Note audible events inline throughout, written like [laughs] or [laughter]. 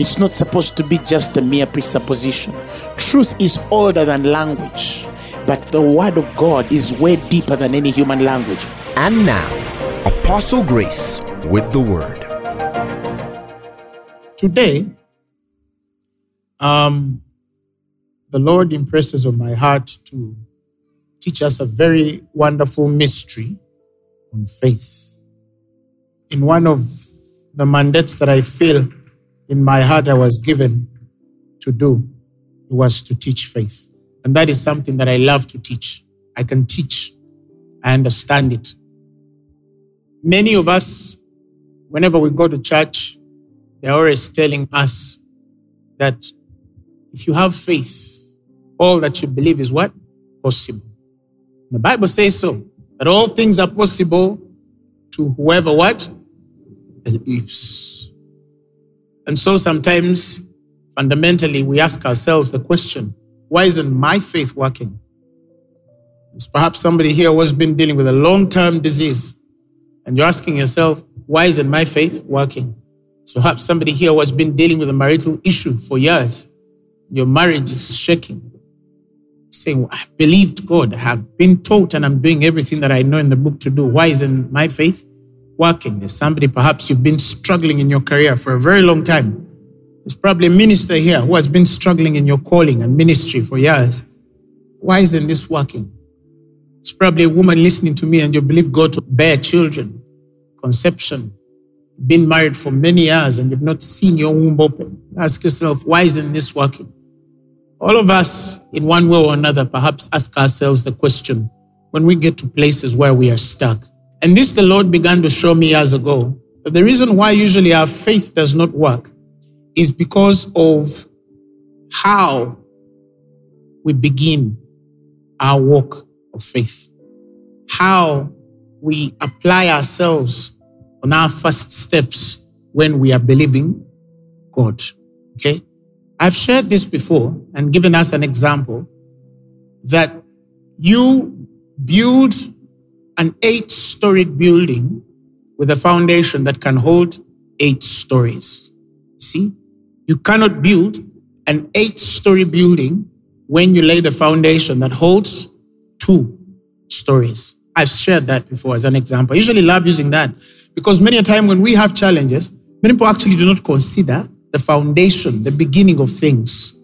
It's not supposed to be just a mere presupposition. Truth is older than language, but the word of God is way deeper than any human language. And now, Apostle Grace with the word. Today, um, the Lord impresses on my heart to teach us a very wonderful mystery on faith. In one of the mandates that I feel in my heart I was given to do was to teach faith. And that is something that I love to teach. I can teach, I understand it. Many of us, whenever we go to church, they're always telling us that if you have faith, all that you believe is what? Possible. The Bible says so, that all things are possible to whoever what? Believes. And so sometimes, fundamentally, we ask ourselves the question why isn't my faith working? It's perhaps somebody here who has been dealing with a long term disease, and you're asking yourself, why isn't my faith working? So perhaps somebody here who has been dealing with a marital issue for years, your marriage is shaking. Saying, I've believed God, I have been taught, and I'm doing everything that I know in the book to do. Why isn't my faith working. There's somebody, perhaps you've been struggling in your career for a very long time. There's probably a minister here who has been struggling in your calling and ministry for years. Why isn't this working? It's probably a woman listening to me and you believe God to bear children, conception, been married for many years and you've not seen your womb open. Ask yourself, why isn't this working? All of us, in one way or another, perhaps ask ourselves the question when we get to places where we are stuck and this the Lord began to show me years ago. That the reason why usually our faith does not work is because of how we begin our walk of faith, how we apply ourselves on our first steps when we are believing God. Okay? I've shared this before and given us an example that you build an eight building with a foundation that can hold eight stories. See, you cannot build an eight story building when you lay the foundation that holds two stories. I've shared that before as an example. I usually love using that because many a time when we have challenges, many people actually do not consider the foundation, the beginning of things.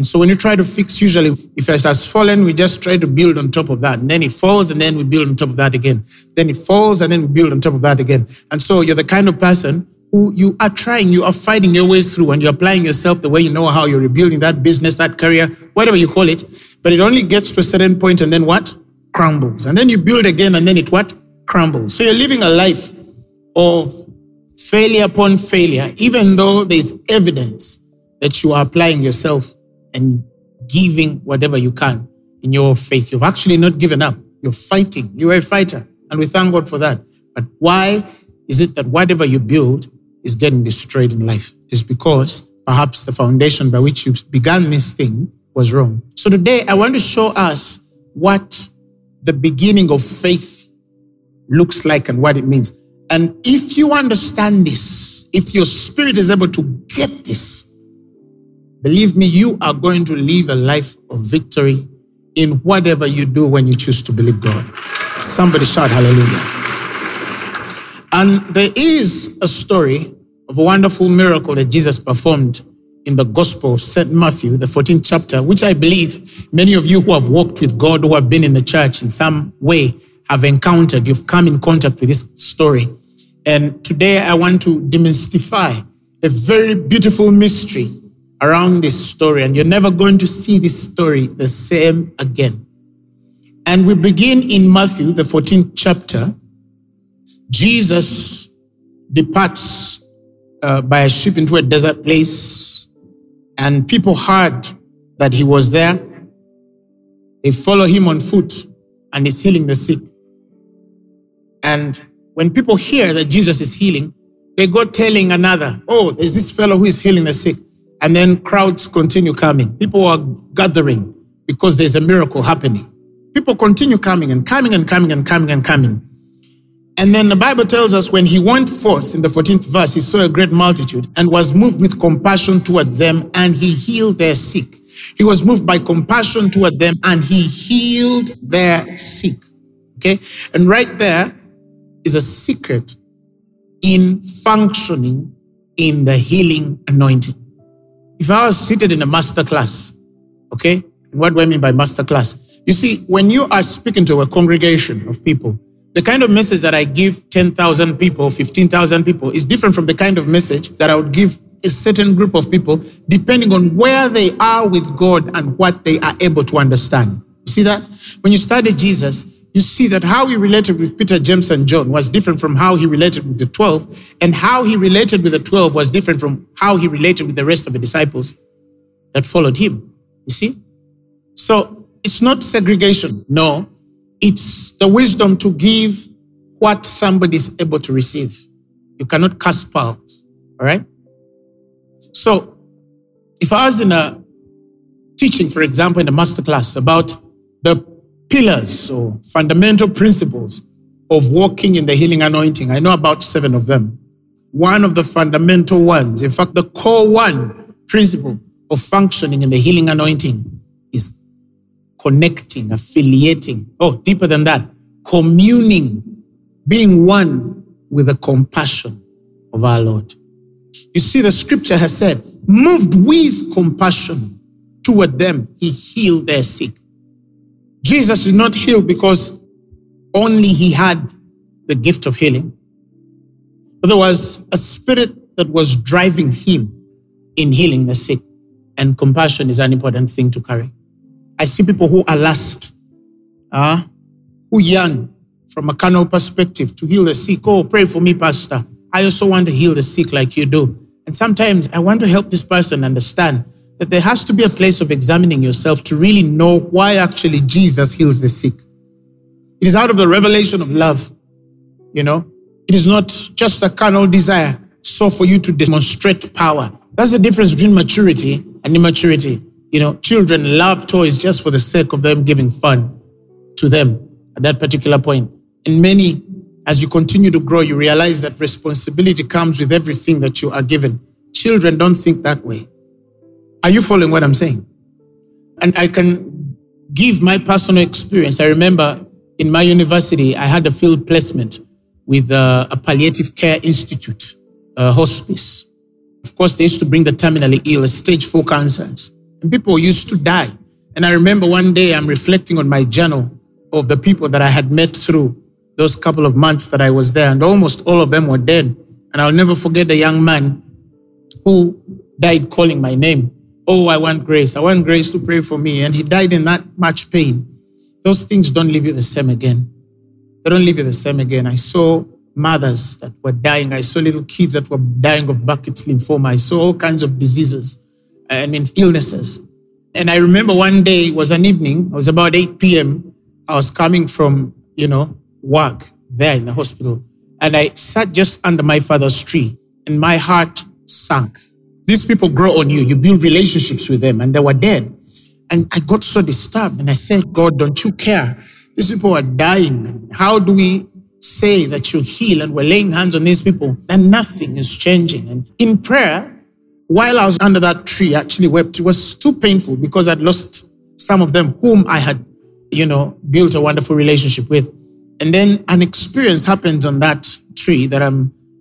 And so when you try to fix, usually if it has fallen, we just try to build on top of that. And then it falls and then we build on top of that again. Then it falls and then we build on top of that again. And so you're the kind of person who you are trying, you are fighting your way through and you're applying yourself the way you know how you're rebuilding that business, that career, whatever you call it. But it only gets to a certain point and then what? Crumbles. And then you build again and then it what? Crumbles. So you're living a life of failure upon failure, even though there's evidence that you are applying yourself and giving whatever you can in your faith. You've actually not given up. You're fighting. You're a fighter. And we thank God for that. But why is it that whatever you build is getting destroyed in life? It's because perhaps the foundation by which you began this thing was wrong. So today I want to show us what the beginning of faith looks like and what it means. And if you understand this, if your spirit is able to get this, Believe me, you are going to live a life of victory in whatever you do when you choose to believe God. Somebody shout hallelujah. And there is a story of a wonderful miracle that Jesus performed in the Gospel of St. Matthew, the 14th chapter, which I believe many of you who have walked with God, who have been in the church in some way, have encountered. You've come in contact with this story. And today I want to demystify a very beautiful mystery around this story, and you're never going to see this story the same again. And we begin in Matthew, the 14th chapter. Jesus departs uh, by a ship into a desert place, and people heard that he was there. They follow him on foot and he's healing the sick. And when people hear that Jesus is healing, they go telling another, oh, there's this fellow who is healing the sick. And then crowds continue coming. People are gathering because there's a miracle happening. People continue coming and coming and coming and coming and coming. And then the Bible tells us when he went forth in the 14th verse, he saw a great multitude and was moved with compassion toward them and he healed their sick. He was moved by compassion toward them and he healed their sick. Okay. And right there is a secret in functioning in the healing anointing. If I was seated in a master class, okay, what do I mean by master class? You see, when you are speaking to a congregation of people, the kind of message that I give 10,000 people, 15,000 people is different from the kind of message that I would give a certain group of people, depending on where they are with God and what they are able to understand. You see that? When you study Jesus, you see that how he related with Peter, James, and John was different from how he related with the 12, and how he related with the 12 was different from how he related with the rest of the disciples that followed him. You see? So it's not segregation. No, it's the wisdom to give what somebody is able to receive. You cannot cast pearls. All right? So if I was in a teaching, for example, in a master class about the pillars or fundamental principles of walking in the healing anointing. I know about seven of them. One of the fundamental ones, in fact, the core one principle of functioning in the healing anointing is connecting, affiliating. Oh, deeper than that, communing, being one with the compassion of our Lord. You see, the scripture has said, moved with compassion toward them, he healed their sick. Jesus did not heal because only he had the gift of healing. But there was a spirit that was driving him in healing the sick. And compassion is an important thing to carry. I see people who are lust, uh, who yearn from a carnal perspective to heal the sick. Oh, pray for me, Pastor. I also want to heal the sick like you do. And sometimes I want to help this person understand that there has to be a place of examining yourself to really know why actually Jesus heals the sick. It is out of the revelation of love, you know. It is not just a carnal desire, so for you to demonstrate power. That's the difference between maturity and immaturity. You know, children love toys just for the sake of them giving fun to them at that particular point. And many, as you continue to grow, you realize that responsibility comes with everything that you are given. Children don't think that way. Are you following what I'm saying? And I can give my personal experience. I remember in my university, I had a field placement with uh, a palliative care institute, a hospice. Of course, they used to bring the terminally ill, stage four cancers, and people used to die. And I remember one day I'm reflecting on my journal of the people that I had met through those couple of months that I was there, and almost all of them were dead. And I'll never forget the young man who died calling my name. Oh, I want grace. I want grace to pray for me. And he died in that much pain. Those things don't leave you the same again. They don't leave you the same again. I saw mothers that were dying. I saw little kids that were dying of Burkitt's lymphoma. I saw all kinds of diseases, I mean, illnesses. And I remember one day, it was an evening, it was about 8 p.m. I was coming from, you know, work there in the hospital. And I sat just under my father's tree and my heart sank these people grow on you. You build relationships with them, and they were dead. And I got so disturbed, and I said, God, don't you care? These people are dying. How do we say that you heal? And we're laying hands on these people, and nothing is changing. And in prayer, while I was under that tree, I actually wept. It was too painful because I'd lost some of them whom I had, you know, built a wonderful relationship with. And then an experience happened on that tree that I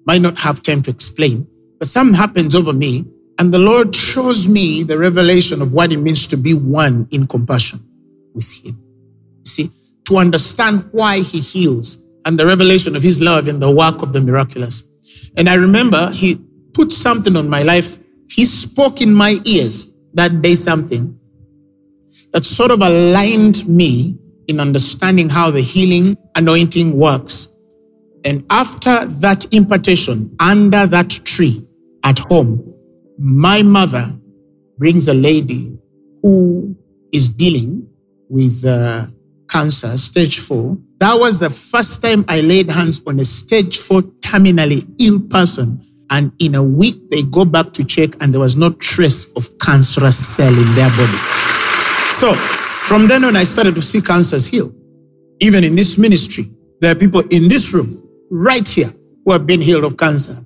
might not have time to explain, but something happens over me and the Lord shows me the revelation of what it means to be one in compassion with Him. You see, to understand why He heals and the revelation of His love in the work of the miraculous. And I remember He put something on my life. He spoke in my ears that day something that sort of aligned me in understanding how the healing anointing works. And after that impartation, under that tree at home, my mother brings a lady who is dealing with uh, cancer, stage four. That was the first time I laid hands on a stage four terminally ill person. And in a week, they go back to check, and there was no trace of cancerous cell in their body. So from then on, I started to see cancers heal. Even in this ministry, there are people in this room, right here, who have been healed of cancer.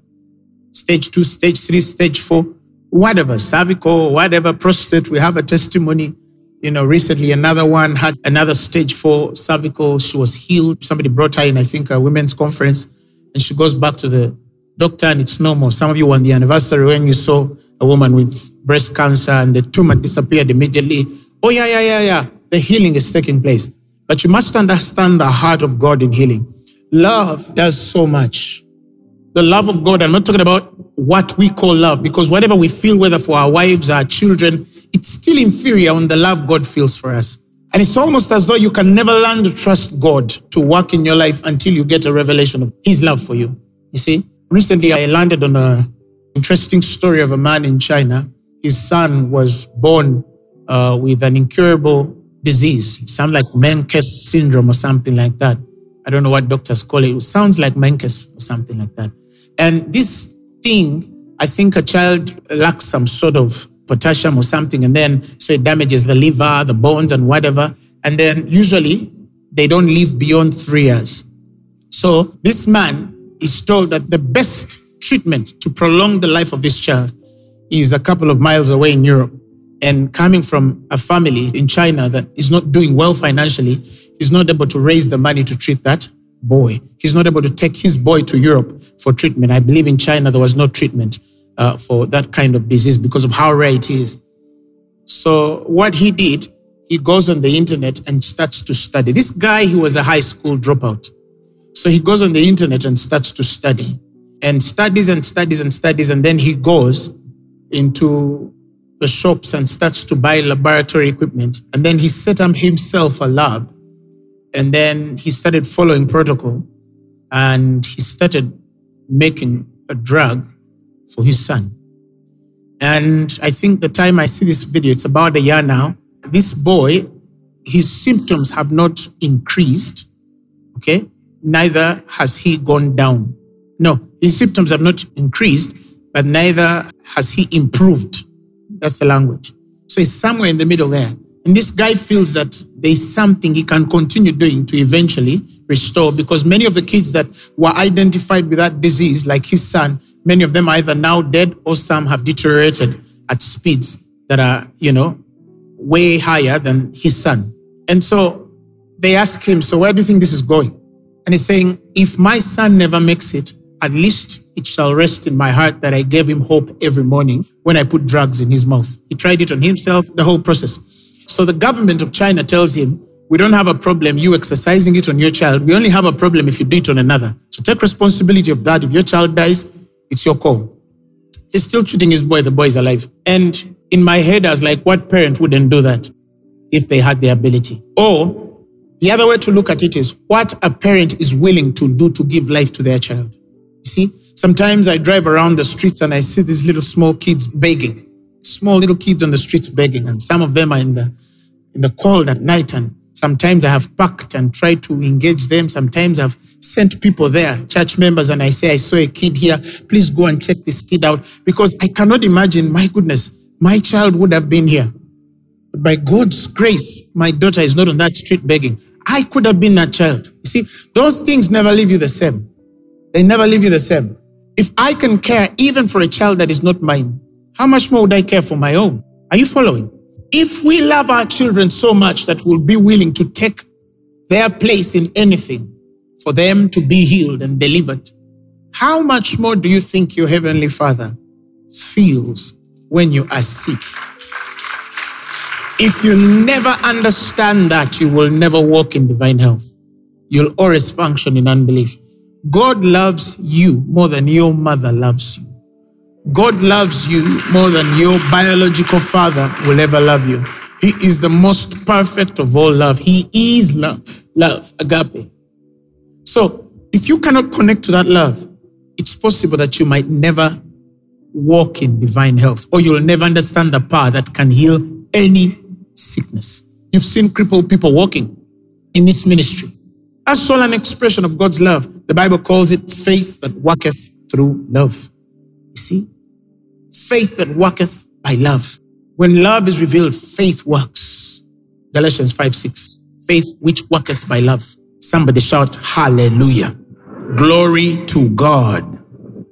Stage two, stage three, stage four, whatever, cervical, whatever, prostate. We have a testimony. You know, recently another one had another stage four cervical. She was healed. Somebody brought her in, I think, a women's conference, and she goes back to the doctor, and it's normal. Some of you on the anniversary when you saw a woman with breast cancer and the tumor disappeared immediately. Oh, yeah, yeah, yeah, yeah. The healing is taking place. But you must understand the heart of God in healing. Love does so much. The love of God, I'm not talking about what we call love, because whatever we feel, whether for our wives, our children, it's still inferior on the love God feels for us. And it's almost as though you can never learn to trust God to work in your life until you get a revelation of His love for you. You see, recently I landed on a interesting story of a man in China. His son was born uh, with an incurable disease. It sounds like Menkes syndrome or something like that. I don't know what doctors call it. It sounds like Menkes or something like that. And this thing, I think a child lacks some sort of potassium or something, and then so it damages the liver, the bones, and whatever. And then usually they don't live beyond three years. So this man is told that the best treatment to prolong the life of this child is a couple of miles away in Europe. And coming from a family in China that is not doing well financially, he's not able to raise the money to treat that boy. He's not able to take his boy to Europe for treatment. I believe in China there was no treatment uh, for that kind of disease because of how rare it is. So what he did, he goes on the internet and starts to study. This guy, he was a high school dropout. So he goes on the internet and starts to study and studies and studies and studies. And then he goes into the shops and starts to buy laboratory equipment. And then he set up himself a lab. And then he started following protocol and he started making a drug for his son. And I think the time I see this video, it's about a year now. This boy, his symptoms have not increased. Okay. Neither has he gone down. No, his symptoms have not increased, but neither has he improved. That's the language. So it's somewhere in the middle there. And this guy feels that there's something he can continue doing to eventually restore because many of the kids that were identified with that disease, like his son, many of them are either now dead or some have deteriorated at speeds that are, you know, way higher than his son. And so they ask him, So where do you think this is going? And he's saying, If my son never makes it, at least it shall rest in my heart that I gave him hope every morning when I put drugs in his mouth. He tried it on himself, the whole process. So the government of China tells him, we don't have a problem you exercising it on your child. We only have a problem if you do it on another. So take responsibility of that. If your child dies, it's your call. He's still treating his boy, the boy is alive. And in my head, I was like, what parent wouldn't do that if they had the ability? Or the other way to look at it is what a parent is willing to do to give life to their child. You see, sometimes I drive around the streets and I see these little small kids begging, small little kids on the streets begging, and some of them are in the in the cold at night. And sometimes I have parked and tried to engage them. Sometimes I've sent people there, church members, and I say, I saw a kid here. Please go and check this kid out because I cannot imagine. My goodness, my child would have been here. But by God's grace, my daughter is not on that street begging. I could have been that child. You see, those things never leave you the same. They never leave you the same. If I can care even for a child that is not mine, how much more would I care for my own? Are you following? If we love our children so much that we'll be willing to take their place in anything for them to be healed and delivered, how much more do you think your Heavenly Father feels when you are sick? If you never understand that, you will never walk in divine health. You'll always function in unbelief. God loves you more than your mother loves you. God loves you more than your biological father will ever love you. He is the most perfect of all love. He is love, love, agape. So if you cannot connect to that love, it's possible that you might never walk in divine health or you'll never understand the power that can heal any sickness. You've seen crippled people walking in this ministry. That's all an expression of God's love. The Bible calls it faith that worketh through love. You see? Faith that worketh by love. When love is revealed, faith works. Galatians 5 6. Faith which worketh by love. Somebody shout, Hallelujah. Glory to God.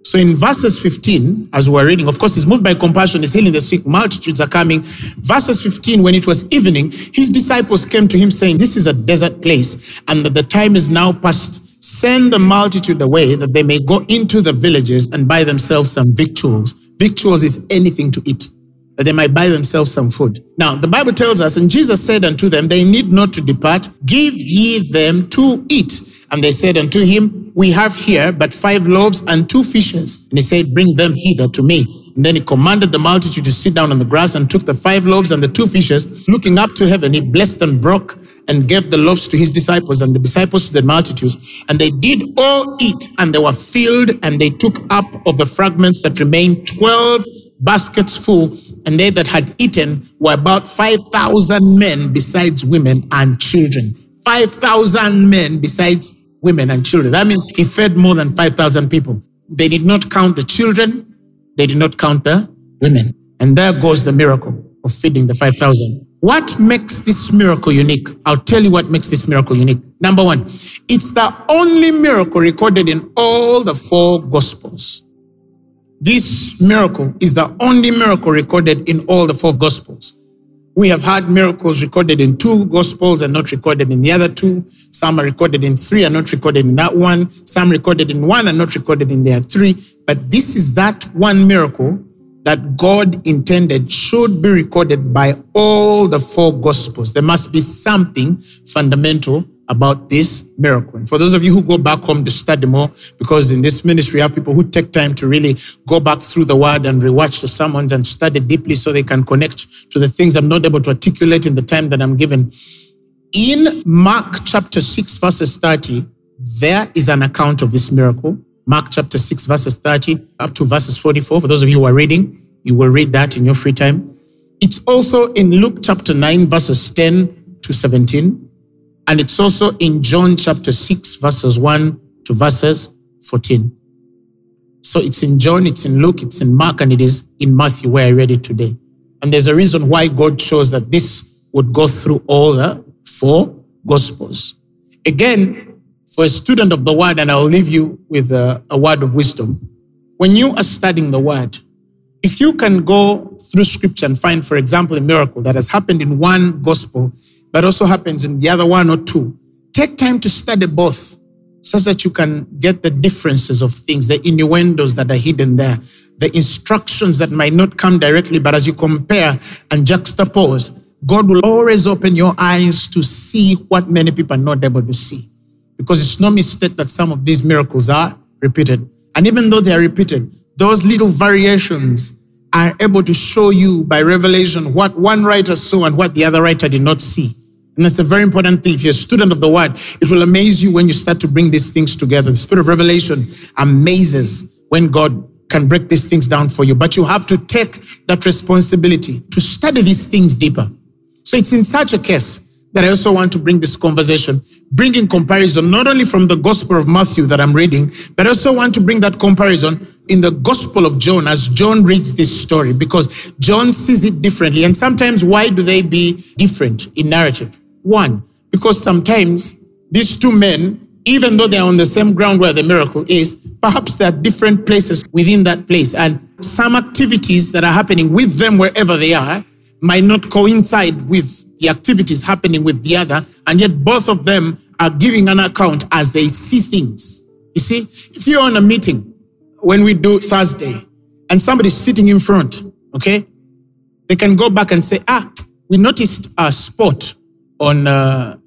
So in verses 15, as we're reading, of course, he's moved by compassion, he's healing the sick, multitudes are coming. Verses 15, when it was evening, his disciples came to him saying, This is a desert place, and that the time is now past. Send the multitude away that they may go into the villages and buy themselves some victuals. Victuals is anything to eat, that they might buy themselves some food. Now, the Bible tells us, and Jesus said unto them, They need not to depart, give ye them to eat. And they said unto him, We have here but five loaves and two fishes. And he said, Bring them hither to me. And then he commanded the multitude to sit down on the grass and took the five loaves and the two fishes. Looking up to heaven, he blessed and broke and gave the loaves to his disciples and the disciples to the multitudes. And they did all eat and they were filled and they took up of the fragments that remained 12 baskets full. And they that had eaten were about 5,000 men besides women and children. 5,000 men besides women and children. That means he fed more than 5,000 people. They did not count the children, they did not count the women. And there goes the miracle of feeding the 5,000. What makes this miracle unique? I'll tell you what makes this miracle unique. Number one, it's the only miracle recorded in all the four gospels. This miracle is the only miracle recorded in all the four gospels. We have had miracles recorded in two gospels and not recorded in the other two. Some are recorded in three and not recorded in that one. Some recorded in one and not recorded in the other three. But this is that one miracle that God intended should be recorded by all the four gospels. There must be something fundamental about this miracle. And for those of you who go back home to study more, because in this ministry, we have people who take time to really go back through the word and rewatch the sermons and study deeply so they can connect to the things I'm not able to articulate in the time that I'm given. In Mark chapter 6, verses 30, there is an account of this miracle. Mark chapter 6, verses 30 up to verses 44. For those of you who are reading, you will read that in your free time. It's also in Luke chapter 9, verses 10 to 17. And it's also in John chapter 6, verses 1 to verses 14. So it's in John, it's in Luke, it's in Mark, and it is in Matthew where I read it today. And there's a reason why God chose that this would go through all the four gospels. Again, for a student of the word, and I'll leave you with a, a word of wisdom. When you are studying the word, if you can go through scripture and find, for example, a miracle that has happened in one gospel but also happens in the other one or two. Take time to study both so that you can get the differences of things, the innuendos that are hidden there, the instructions that might not come directly, but as you compare and juxtapose, God will always open your eyes to see what many people are not able to see. Because it's no mistake that some of these miracles are repeated. And even though they are repeated, those little variations are able to show you by revelation what one writer saw and what the other writer did not see. And that's a very important thing. If you're a student of the word, it will amaze you when you start to bring these things together. The spirit of revelation amazes when God can break these things down for you. But you have to take that responsibility to study these things deeper. So it's in such a case that I also want to bring this conversation, bringing comparison not only from the Gospel of Matthew that I'm reading, but I also want to bring that comparison in the Gospel of John as John reads this story because John sees it differently. And sometimes, why do they be different in narrative? One, because sometimes these two men, even though they're on the same ground where the miracle is, perhaps there are different places within that place. And some activities that are happening with them wherever they are might not coincide with the activities happening with the other. And yet both of them are giving an account as they see things. You see, if you're on a meeting when we do Thursday and somebody's sitting in front, okay, they can go back and say, ah, we noticed a spot on uh,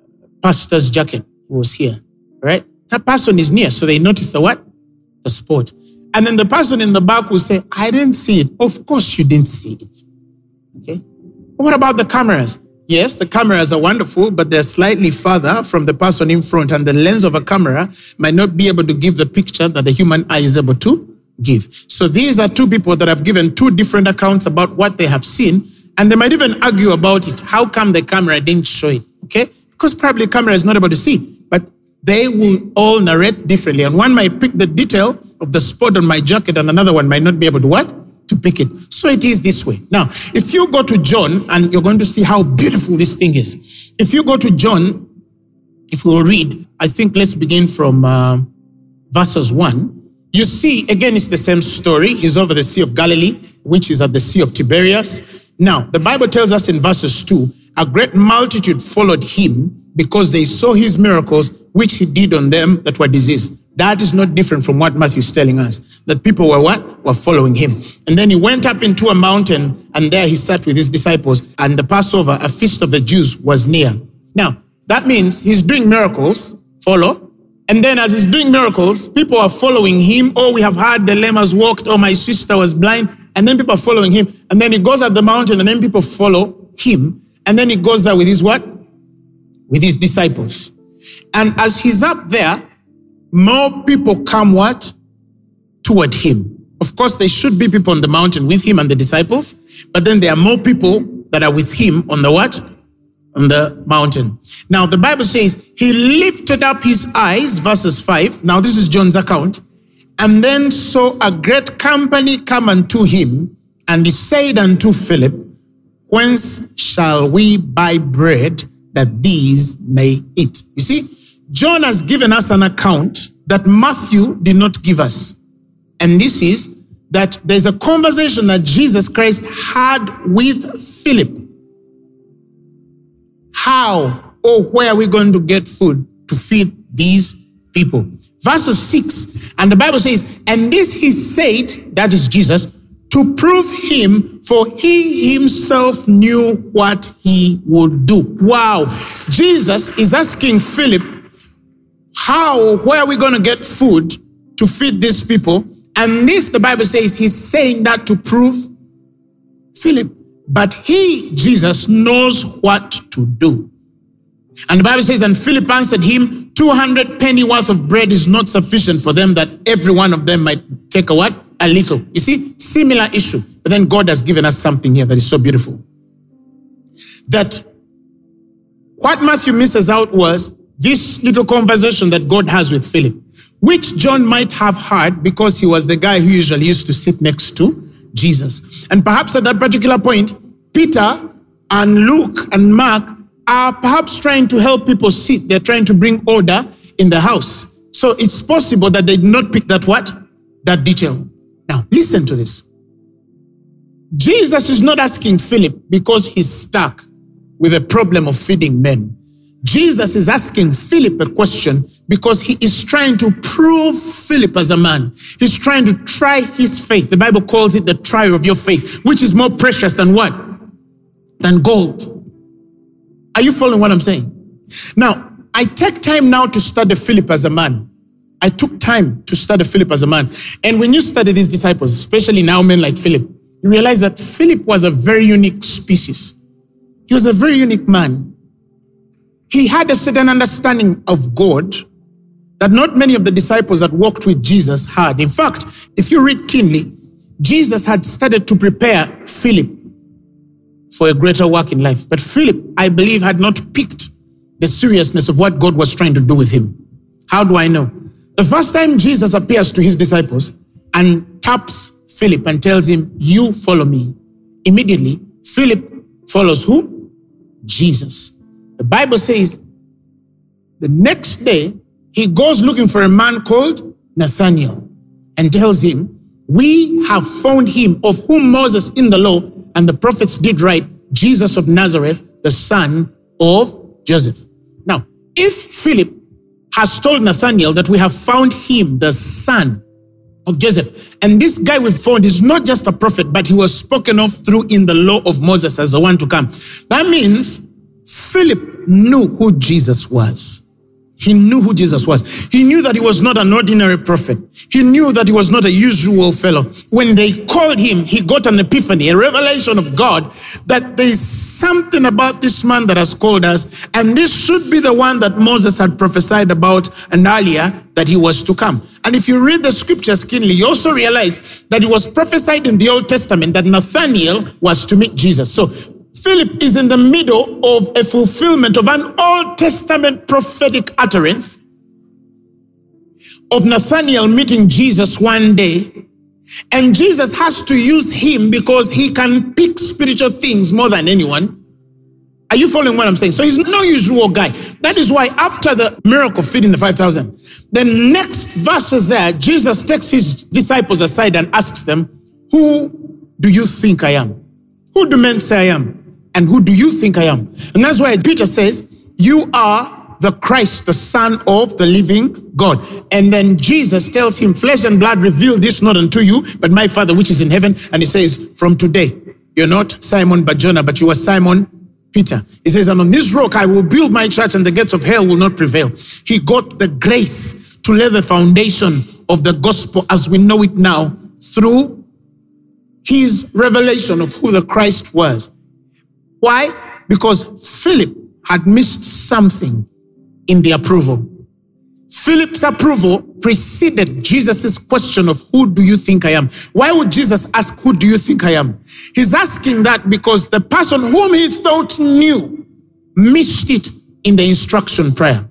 pastor's jacket was here, right? That person is near, so they notice the what? The spot. And then the person in the back will say, I didn't see it. Of course you didn't see it. Okay. What about the cameras? Yes, the cameras are wonderful, but they're slightly further from the person in front, and the lens of a camera might not be able to give the picture that the human eye is able to give. So these are two people that have given two different accounts about what they have seen, And they might even argue about it. How come the camera didn't show it? Okay? Because probably camera is not able to see. But they will all narrate differently. And one might pick the detail of the spot on my jacket, and another one might not be able to what? To pick it. So it is this way. Now, if you go to John, and you're going to see how beautiful this thing is. If you go to John, if we will read, I think let's begin from uh, verses 1. You see, again, it's the same story. He's over the Sea of Galilee, which is at the Sea of Tiberias. Now, the Bible tells us in verses 2 a great multitude followed him because they saw his miracles, which he did on them that were diseased. That is not different from what Matthew is telling us. That people were what? Were following him. And then he went up into a mountain, and there he sat with his disciples, and the Passover, a feast of the Jews, was near. Now, that means he's doing miracles, follow. And then as he's doing miracles, people are following him. Oh, we have heard the lame walked. Oh, my sister was blind. And then people are following him. And then he goes at the mountain and then people follow him. And then he goes there with his what? With his disciples. And as he's up there, more people come what? Toward him. Of course, there should be people on the mountain with him and the disciples, but then there are more people that are with him on the what? On the mountain. Now, the Bible says he lifted up his eyes, verses 5. Now, this is John's account. And then saw a great company come unto him, and he said unto Philip, Whence shall we buy bread that these may eat? You see, John has given us an account that Matthew did not give us. And this is that there's a conversation that Jesus Christ had with Philip. How or where are we going to get food to feed these people? Verse 6, and the Bible says, And this he said, that is Jesus, to prove him, for he himself knew what he would do. Wow. Jesus is asking Philip, How, where are we going to get food to feed these people? And this, the Bible says, he's saying that to prove Philip. But he, Jesus, knows what to do. And the Bible says, and Philip answered him, 200 penny worth of bread is not sufficient for them that every one of them might take a what? A little. You see, similar issue. But then God has given us something here that is so beautiful. That what Matthew misses out was this little conversation that God has with Philip, which John might have heard because he was the guy who usually used to sit next to Jesus. And perhaps at that particular point, Peter and Luke and Mark are perhaps trying to help people sit. They're trying to bring order in the house. So it's possible that they did not pick that what? That detail. Now, listen to this. Jesus is not asking Philip because he's stuck with a problem of feeding men. Jesus is asking Philip a question because he is trying to prove Philip as a man. He's trying to try his faith. The Bible calls it the trial of your faith, which is more precious than what? Than gold. Are you following what I'm saying? Now, I take time now to study Philip as a man. I took time to study Philip as a man. And when you study these disciples, especially now men like Philip, you realize that Philip was a very unique species. He was a very unique man. He had a certain understanding of God that not many of the disciples that walked with Jesus had. In fact, if you read keenly, Jesus had started to prepare Philip for a greater work in life. But Philip, I believe, had not picked the seriousness of what God was trying to do with him. How do I know? The first time Jesus appears to his disciples and taps Philip and tells him, You follow me. Immediately, Philip follows who? Jesus. The Bible says the next day, he goes looking for a man called Nathaniel and tells him, We have found him of whom Moses in the law and the prophets did write, Jesus of Nazareth, the son of Joseph. Now, if Philip has told Nathaniel that we have found him, the son of Joseph, and this guy we found is not just a prophet, but he was spoken of through in the law of Moses as the one to come. That means Philip knew who Jesus was. He knew who Jesus was. He knew that he was not an ordinary prophet. He knew that he was not a usual fellow. When they called him, he got an epiphany, a revelation of God that there is something about this man that has called us, and this should be the one that Moses had prophesied about and earlier that he was to come. And if you read the scriptures keenly, you also realize that it was prophesied in the Old Testament that Nathaniel was to meet Jesus. So Philip is in the middle of a fulfillment of an Old Testament prophetic utterance of Nathaniel meeting Jesus one day. And Jesus has to use him because he can pick spiritual things more than anyone. Are you following what I'm saying? So he's no usual guy. That is why after the miracle feeding the 5,000, the next verses there, Jesus takes his disciples aside and asks them, Who do you think I am? Who do men say I am? And who do you think I am? And that's why Peter says, You are the Christ, the Son of the living God. And then Jesus tells him, Flesh and blood revealed this not unto you, but my Father which is in heaven. And he says, From today, you're not Simon Barjona, but you are Simon Peter. He says, And on this rock I will build my church, and the gates of hell will not prevail. He got the grace to lay the foundation of the gospel as we know it now through his revelation of who the Christ was. Why? Because Philip had missed something in the approval. Philip's approval preceded Jesus' question of who do you think I am? Why would Jesus ask, who do you think I am? He's asking that because the person whom he thought knew missed it in the instruction prayer.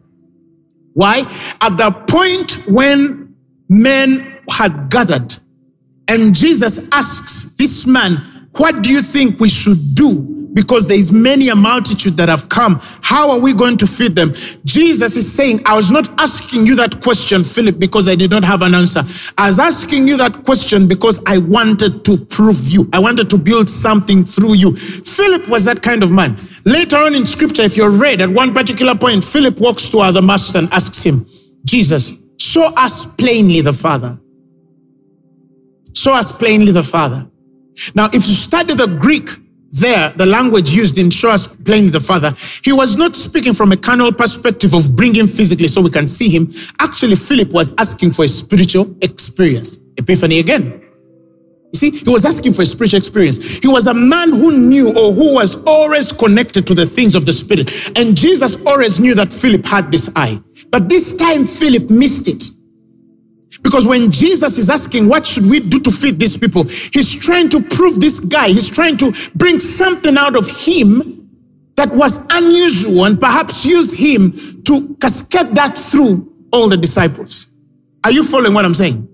Why? At the point when men had gathered and Jesus asks this man, what do you think we should do because there is many a multitude that have come. How are we going to feed them? Jesus is saying, I was not asking you that question, Philip, because I did not have an answer. I was asking you that question because I wanted to prove you. I wanted to build something through you. Philip was that kind of man. Later on in scripture, if you're read at one particular point, Philip walks to the master and asks him, Jesus, show us plainly the Father. Show us plainly the Father. Now, if you study the Greek, there, the language used in show us plainly the Father, he was not speaking from a carnal perspective of bringing physically so we can see him. Actually, Philip was asking for a spiritual experience. Epiphany again. You see, he was asking for a spiritual experience. He was a man who knew or who was always connected to the things of the Spirit. And Jesus always knew that Philip had this eye. But this time, Philip missed it. Because when Jesus is asking, what should we do to feed these people? He's trying to prove this guy, he's trying to bring something out of him that was unusual and perhaps use him to cascade that through all the disciples. Are you following what I'm saying?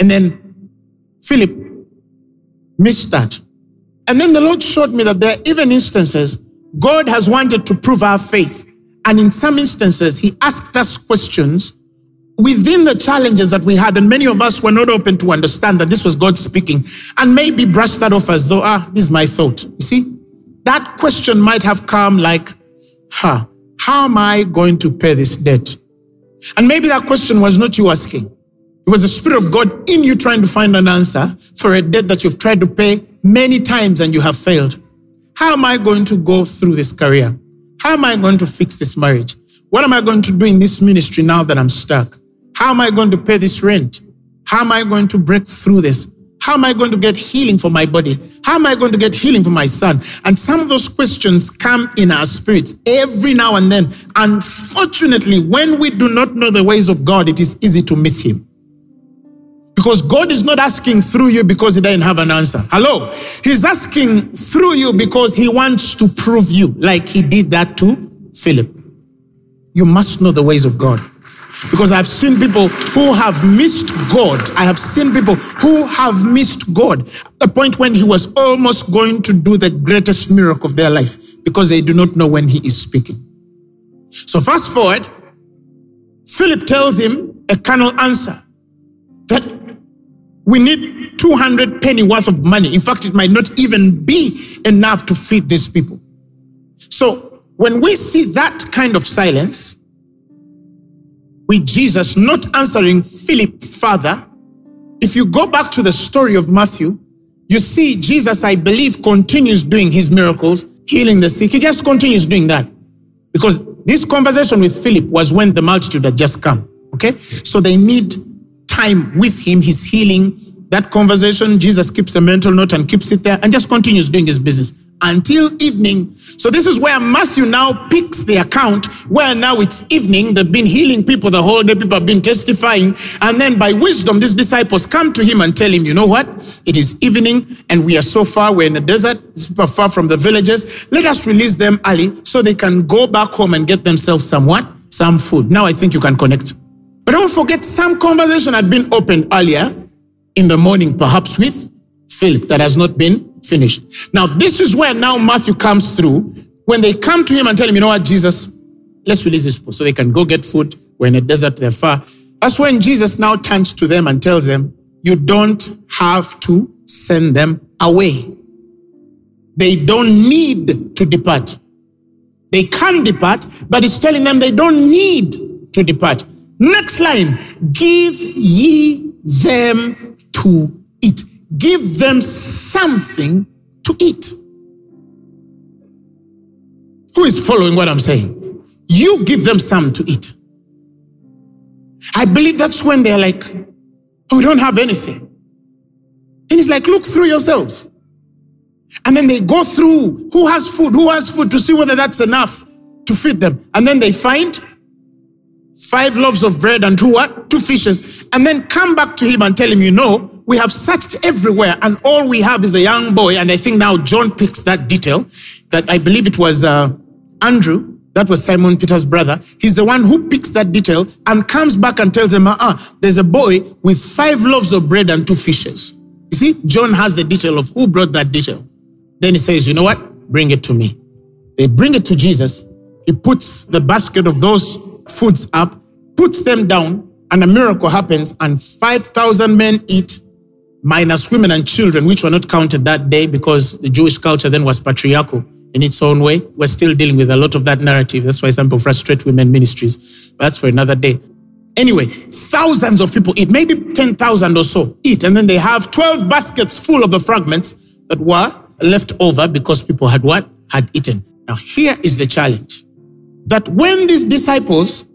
And then Philip missed that. And then the Lord showed me that there are even instances God has wanted to prove our faith. And in some instances, He asked us questions within the challenges that we had, and many of us were not open to understand that this was God speaking, and maybe brush that off as though, ah, this is my thought. You see, that question might have come like, huh, how am I going to pay this debt? And maybe that question was not you asking. It was the Spirit of God in you trying to find an answer for a debt that you've tried to pay many times and you have failed. How am I going to go through this career? How am I going to fix this marriage? What am I going to do in this ministry now that I'm stuck? How am I going to pay this rent? How am I going to break through this? How am I going to get healing for my body? How am I going to get healing for my son? And some of those questions come in our spirits every now and then. Unfortunately, when we do not know the ways of God, it is easy to miss Him. Because God is not asking through you because He doesn't have an answer. Hello? He's asking through you because He wants to prove you, like He did that to Philip. You must know the ways of God. Because I've seen people who have missed God. I have seen people who have missed God. At the point when he was almost going to do the greatest miracle of their life because they do not know when he is speaking. So fast forward, Philip tells him a carnal answer that we need 200 penny worth of money. In fact, it might not even be enough to feed these people. So when we see that kind of silence, with Jesus not answering Philip father, if you go back to the story of Matthew, you see Jesus, I believe, continues doing his miracles, healing the sick. He just continues doing that because This conversation with Philip was when the multitude had just come. Okay? So they need time with him. his healing. That conversation, Jesus keeps a mental note and keeps it there and just continues doing his business until evening. So this is where Matthew now picks the account where now it's evening. They've been healing people the whole day. People have been testifying. And then by wisdom, these disciples come to him and tell him, you know what? It is evening and we are so far. We're in the desert, super far from the villages. Let us release them early so they can go back home and get themselves some what? Some food. Now I think you can connect. But don't forget some conversation had been opened earlier in the morning, perhaps with Philip that has not been finished. Now, this is where now Matthew comes through when they come to him and tell him, you know what, Jesus, let's release this people so they can go get food. We're in a desert, they're far. That's when Jesus now turns to them and tells them, you don't have to send them away. They don't need to depart. They can depart, but it's telling them they don't need to depart. Next line, give ye them to give them something to eat. Who is following what I'm saying? You give them some to eat. I believe that's when they're like, oh, we don't have anything. And it's like, look through yourselves. And then they go through who has food, who has food to see whether that's enough to feed them. And then they find five loaves of bread and two what? Two fishes. And then come back to him and tell him, you know, we have searched everywhere and all we have is a young boy. And I think now John picks that detail that I believe it was uh, Andrew. That was Simon Peter's brother. He's the one who picks that detail and comes back and tells them, ah, uh-uh, there's a boy with five loaves of bread and two fishes. You see, John has the detail of who brought that detail. Then he says, you know what? Bring it to me. They bring it to Jesus. He puts the basket of those foods up, puts them down, and a miracle happens, and 5,000 men eat minus women and children, which were not counted that day because the Jewish culture then was patriarchal in its own way. We're still dealing with a lot of that narrative. That's why some people frustrate women ministries. But that's for another day. Anyway, thousands of people eat, maybe 10,000 or so eat. And then they have 12 baskets full of the fragments that were left over because people had what? Had eaten. Now, here is the challenge that when these disciples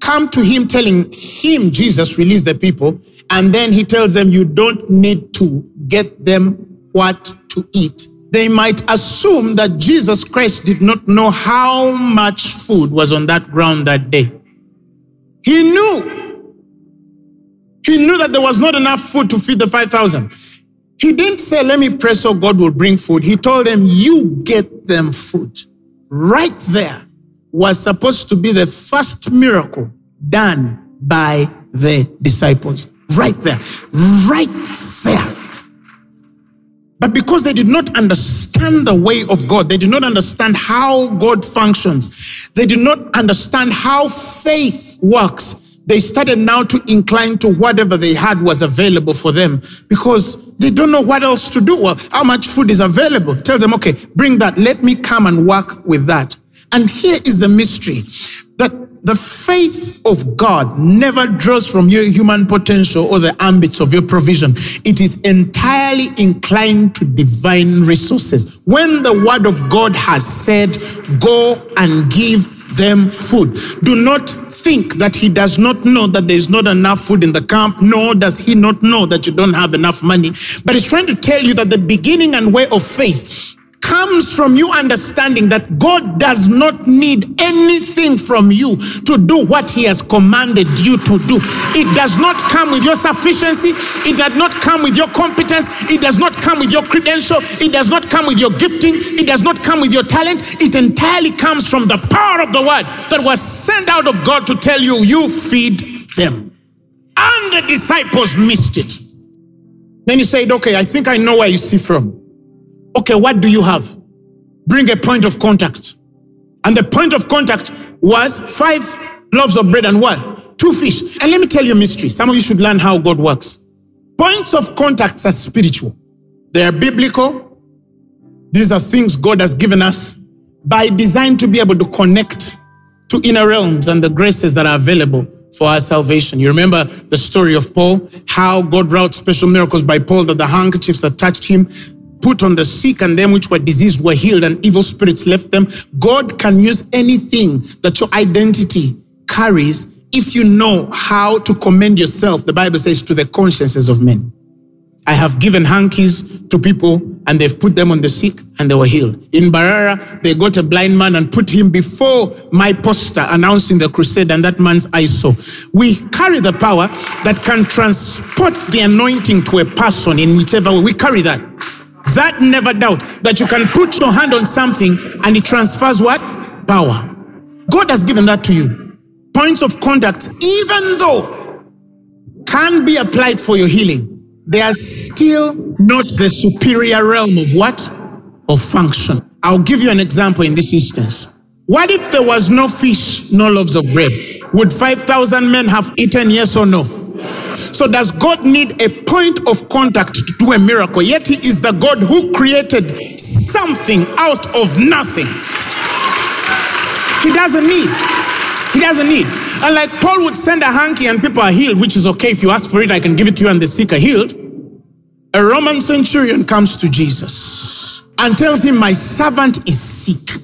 come to him telling him, Jesus, release the people, and then he tells them, You don't need to get them what to eat. They might assume that Jesus Christ did not know how much food was on that ground that day. He knew. He knew that there was not enough food to feed the 5,000. He didn't say, Let me pray so God will bring food. He told them, You get them food. Right there was supposed to be the first miracle done by the disciples. Right there. Right there. But because they did not understand the way of God, they did not understand how God functions, they did not understand how faith works, they started now to incline to whatever they had was available for them because they don't know what else to do. Well, how much food is available? Tell them, okay, bring that. Let me come and work with that. And here is the mystery that the faith of God never draws from your human potential or the ambits of your provision. It is entirely inclined to divine resources. When the word of God has said, go and give them food, do not think that he does not know that there is not enough food in the camp, nor does he not know that you don't have enough money. But he's trying to tell you that the beginning and way of faith comes from you understanding that God does not need anything from you to do what He has commanded you to do. It does not come with your sufficiency, it does not come with your competence, it does not come with your credential, it does not come with your gifting, it does not come with your talent. It entirely comes from the power of the word that was sent out of God to tell you, you feed them. And the disciples missed it. Then he said, Okay, I think I know where you see from. Okay, what do you have? Bring a point of contact. And the point of contact was five loaves of bread and what? Two fish. And let me tell you a mystery. Some of you should learn how God works. Points of contacts are spiritual. They are biblical. These are things God has given us by design to be able to connect to inner realms and the graces that are available for our salvation. You remember the story of Paul, how God wrought special miracles by Paul that the handkerchiefs that touched him put on the sick and them which were diseased were healed and evil spirits left them. God can use anything that your identity carries if you know how to commend yourself, the Bible says, to the consciences of men. I have given hankies to people and they've put them on the sick and they were healed. In Mbarara, they got a blind man and put him before my poster announcing the crusade and that man's eyes saw. We carry the power that can transport the anointing to a person in whichever way. We carry that. That never doubt that you can put your hand on something and it transfers what? Power. God has given that to you. Points of contact, even though can be applied for your healing they are still not the superior realm of what? Of function. I'll give you an example in this instance. What if there was no fish, no loaves of bread? Would 5,000 men have eaten, yes or no? So, does God need a point of contact to do a miracle? Yet, He is the God who created something out of nothing. He doesn't need. He doesn't need. And like Paul would send a hanky and people are healed, which is okay. If you ask for it, I can give it to you and the sick are healed. A Roman centurion comes to Jesus and tells him, My servant is sick.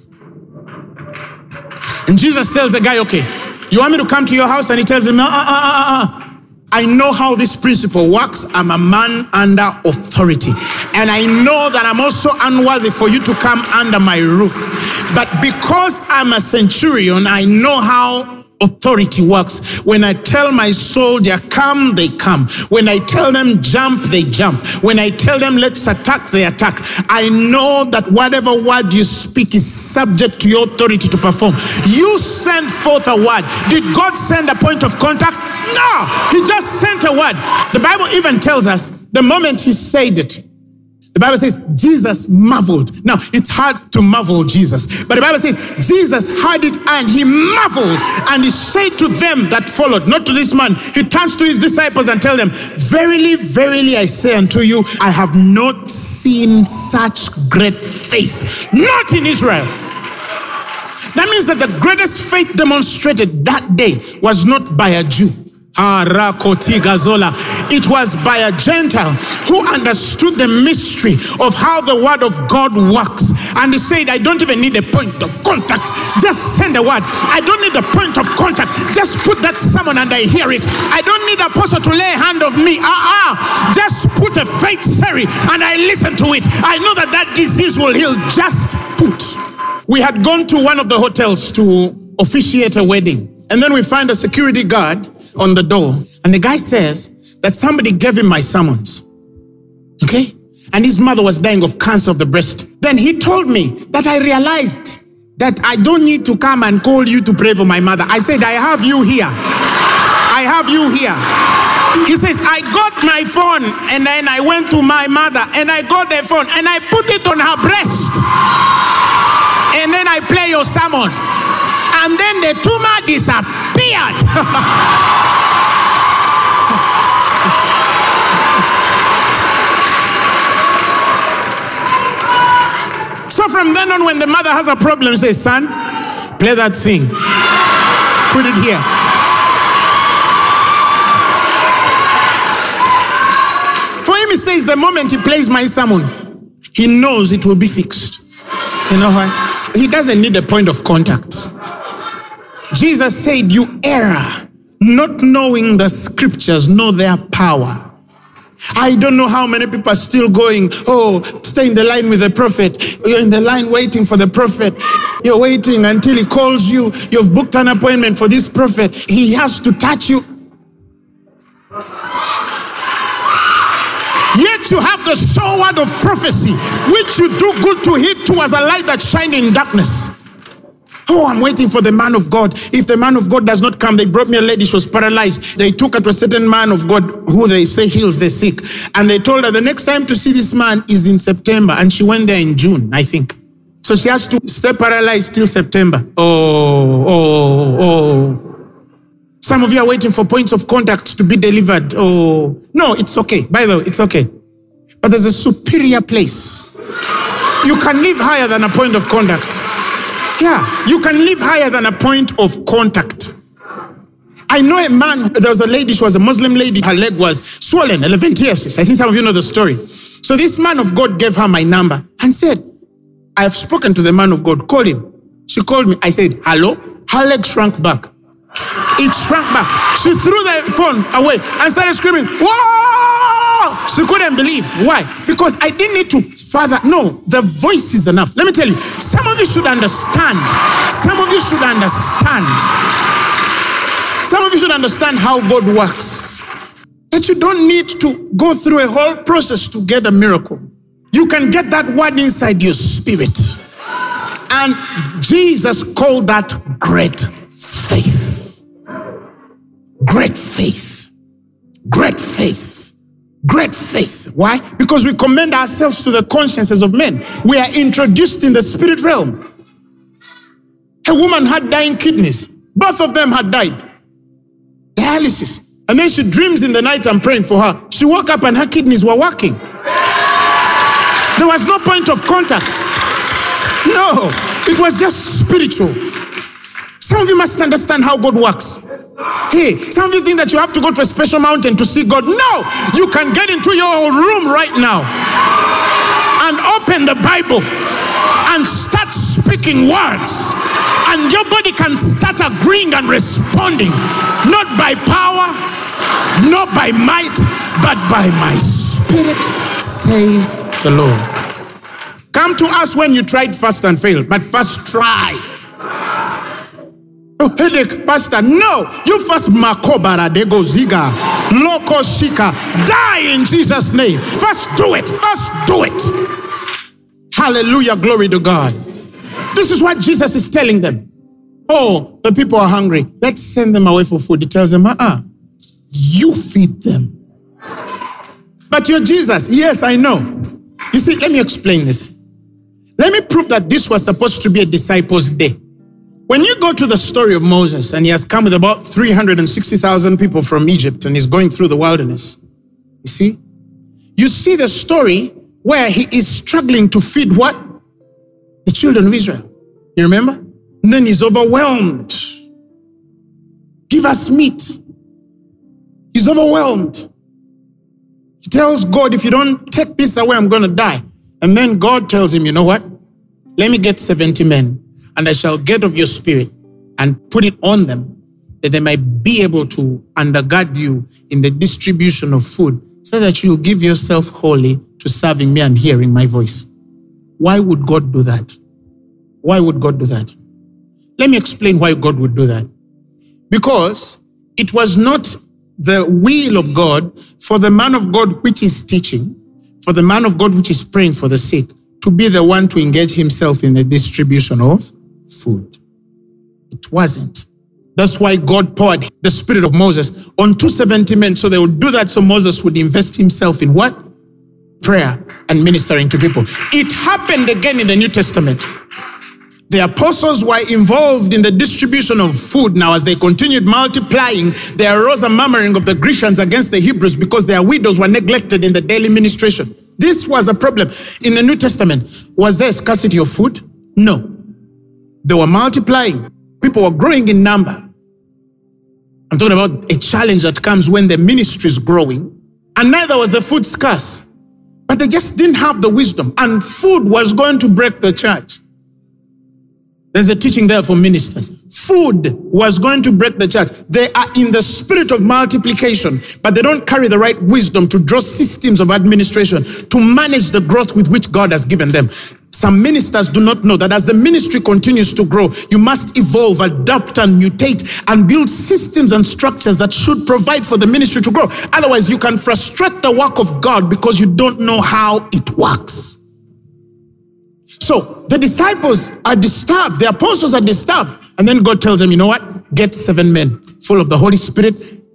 And Jesus tells the guy, Okay, you want me to come to your house? And he tells him, uh, uh, uh. I know how this principle works. I'm a man under authority. And I know that I'm also unworthy for you to come under my roof. But because I'm a centurion, I know how authority works. When I tell my soldier, come, they come. When I tell them, jump, they jump. When I tell them, let's attack, they attack. I know that whatever word you speak is subject to your authority to perform. You send forth a word. Did God send a point of contact? No, He just sent a word. The Bible even tells us the moment He said it, the Bible says Jesus marveled. Now, it's hard to marvel Jesus, but the Bible says Jesus heard it and he marveled and he said to them that followed, not to this man, he turns to his disciples and tell them, Verily, verily, I say unto you, I have not seen such great faith, not in Israel. That means that the greatest faith demonstrated that day was not by a Jew it was by a Gentile who understood the mystery of how the word of God works. And he said, I don't even need a point of contact. Just send a word. I don't need a point of contact. Just put that sermon and I hear it. I don't need a apostle to lay hand on me. Ah, uh-uh. Just put a faith theory and I listen to it. I know that that disease will heal. Just put. We had gone to one of the hotels to officiate a wedding. And then we find a security guard on the door. And the guy says that somebody gave him my summons. Okay? And his mother was dying of cancer of the breast. Then he told me that I realized that I don't need to come and call you to pray for my mother. I said, I have you here. I have you here. He says, I got my phone and then I went to my mother and I got the phone and I put it on her breast. And then I play your sermon. And then the tumor disappeared. [laughs] So from then on, when the mother has a problem, say, son, play that thing. Put it here. For him, he says, the moment he plays my sermon, he knows it will be fixed. You know why? He doesn't need a point of contact. Jesus said, You err, not knowing the scriptures, know their power. I don't know how many people are still going, oh, stay in the line with the prophet. You're in the line waiting for the prophet. You're waiting until he calls you. You've booked an appointment for this prophet. He has to touch you. Yet you have the sure word of prophecy, which you do good to heed to as a light that shines in darkness. Oh, I'm waiting for the man of God. If the man of God does not come, they brought me a lady, she was paralyzed. They took her to a certain man of God who they say heals the sick. And they told her the next time to see this man is in September. And she went there in June, I think. So she has to stay paralyzed till September. Oh, oh, oh. Some of you are waiting for points of contact to be delivered. Oh, no, it's okay. By the way, it's okay. But there's a superior place. You can live higher than a point of contact. Yeah, you can live higher than a point of contact. I know a man, there was a lady, she was a Muslim lady, her leg was swollen, elephantiasis. I think some of you know the story. So this man of God gave her my number and said, I have spoken to the man of God. Call him. She called me. I said, Hello? Her leg shrunk back. It shrank back. She threw the phone away and started screaming, Whoa! She couldn't believe. Why? Because I didn't need to father. No, the voice is enough. Let me tell you, some of you should understand. Some of you should understand. Some of you should understand how God works. That you don't need to go through a whole process to get a miracle. You can get that word inside your spirit. And Jesus called that great faith. Great faith. Great faith. Great faith. Why? Because we commend ourselves to the consciences of men. We are introduced in the spirit realm. A woman had dying kidneys. Both of them had died. Dialysis. And then she dreams in the night, I'm praying for her. She woke up and her kidneys were working. There was no point of contact. No, it was just spiritual. Some of you must understand how God works. Hey, some of you think that you have to go to a special mountain to see God. No, you can get into your room right now and open the Bible and start speaking words. And your body can start agreeing and responding, not by power, not by might, but by my spirit, says the Lord. Come to us when you tried first and failed, but first try. Headache, pastor. No, you first makobara dego ziga, loco shika. Die in Jesus' name. First do it. First do it. Hallelujah. Glory to God. This is what Jesus is telling them. Oh, the people are hungry. Let's send them away for food. He tells them, uh uh you feed them. But you're Jesus. Yes, I know. You see, let me explain this. Let me prove that this was supposed to be a disciples' day. When you go to the story of Moses, and he has come with about 360,000 people from Egypt and he's going through the wilderness, you see, you see the story where he is struggling to feed what? The children of Israel. You remember? And then he's overwhelmed. Give us meat. He's overwhelmed. He tells God, if you don't take this away, I'm going to die. And then God tells him, you know what? Let me get 70 men, and I shall get of your spirit and put it on them, that they might be able to undergird you in the distribution of food, so that you'll give yourself wholly to serving me and hearing my voice. Why would God do that? Why would God do that? Let me explain why God would do that. Because it was not the will of God for the man of God which is teaching, for the man of God which is praying for the sick, to be the one to engage himself in the distribution of food. It wasn't. That's why God poured the spirit of Moses on 270 men so they would do that so Moses would invest himself in what? Prayer and ministering to people. It happened again in the New Testament. The apostles were involved in the distribution of food. Now, as they continued multiplying, there arose a murmuring of the Grecians against the Hebrews because their widows were neglected in the daily ministration. This was a problem. In the New Testament, was there scarcity of food? No. They were multiplying. People were growing in number. I'm talking about a challenge that comes when the ministry is growing, and neither was the food scarce. But they just didn't have the wisdom, and food was going to break the church. There's a teaching there for ministers. Food was going to break the church. They are in the spirit of multiplication, but they don't carry the right wisdom to draw systems of administration to manage the growth with which God has given them. Some ministers do not know that as the ministry continues to grow, you must evolve, adapt, and mutate and build systems and structures that should provide for the ministry to grow. Otherwise, you can frustrate the work of God because you don't know how it works. So the disciples are disturbed, the apostles are disturbed. And then God tells them, you know what? Get seven men full of the Holy Spirit,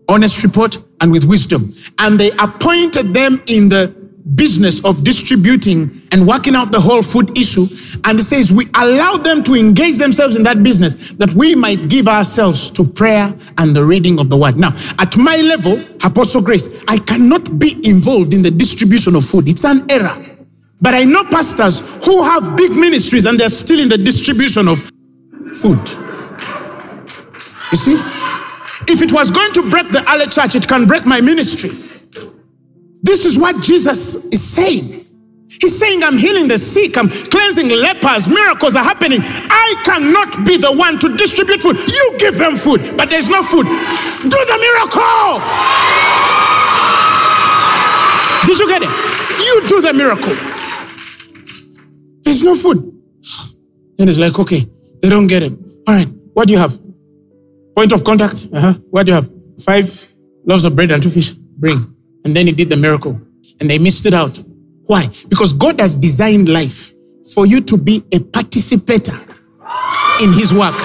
honest report, and with wisdom. And they appointed them in the business of distributing and working out the whole food issue. And it says, we allow them to engage themselves in that business that we might give ourselves to prayer and the reading of the word. Now, at my level, Apostle Grace, I cannot be involved in the distribution of food. It's an error. But I know pastors who have big ministries and they're still in the distribution of food. You see? If it was going to break the early church, it can break my ministry. This is what Jesus is saying. He's saying, I'm healing the sick, I'm cleansing lepers, miracles are happening. I cannot be the one to distribute food. You give them food, but there's no food. Do the miracle. Did you get it? You do the miracle. There's no food. Then it's like, okay, they don't get it. All right, what do you have? Point of contact? Uh-huh. What do you have? Five loaves of bread and two fish. Bring. And then he did the miracle. And they missed it out. Why? Because God has designed life for you to be a participator in his work.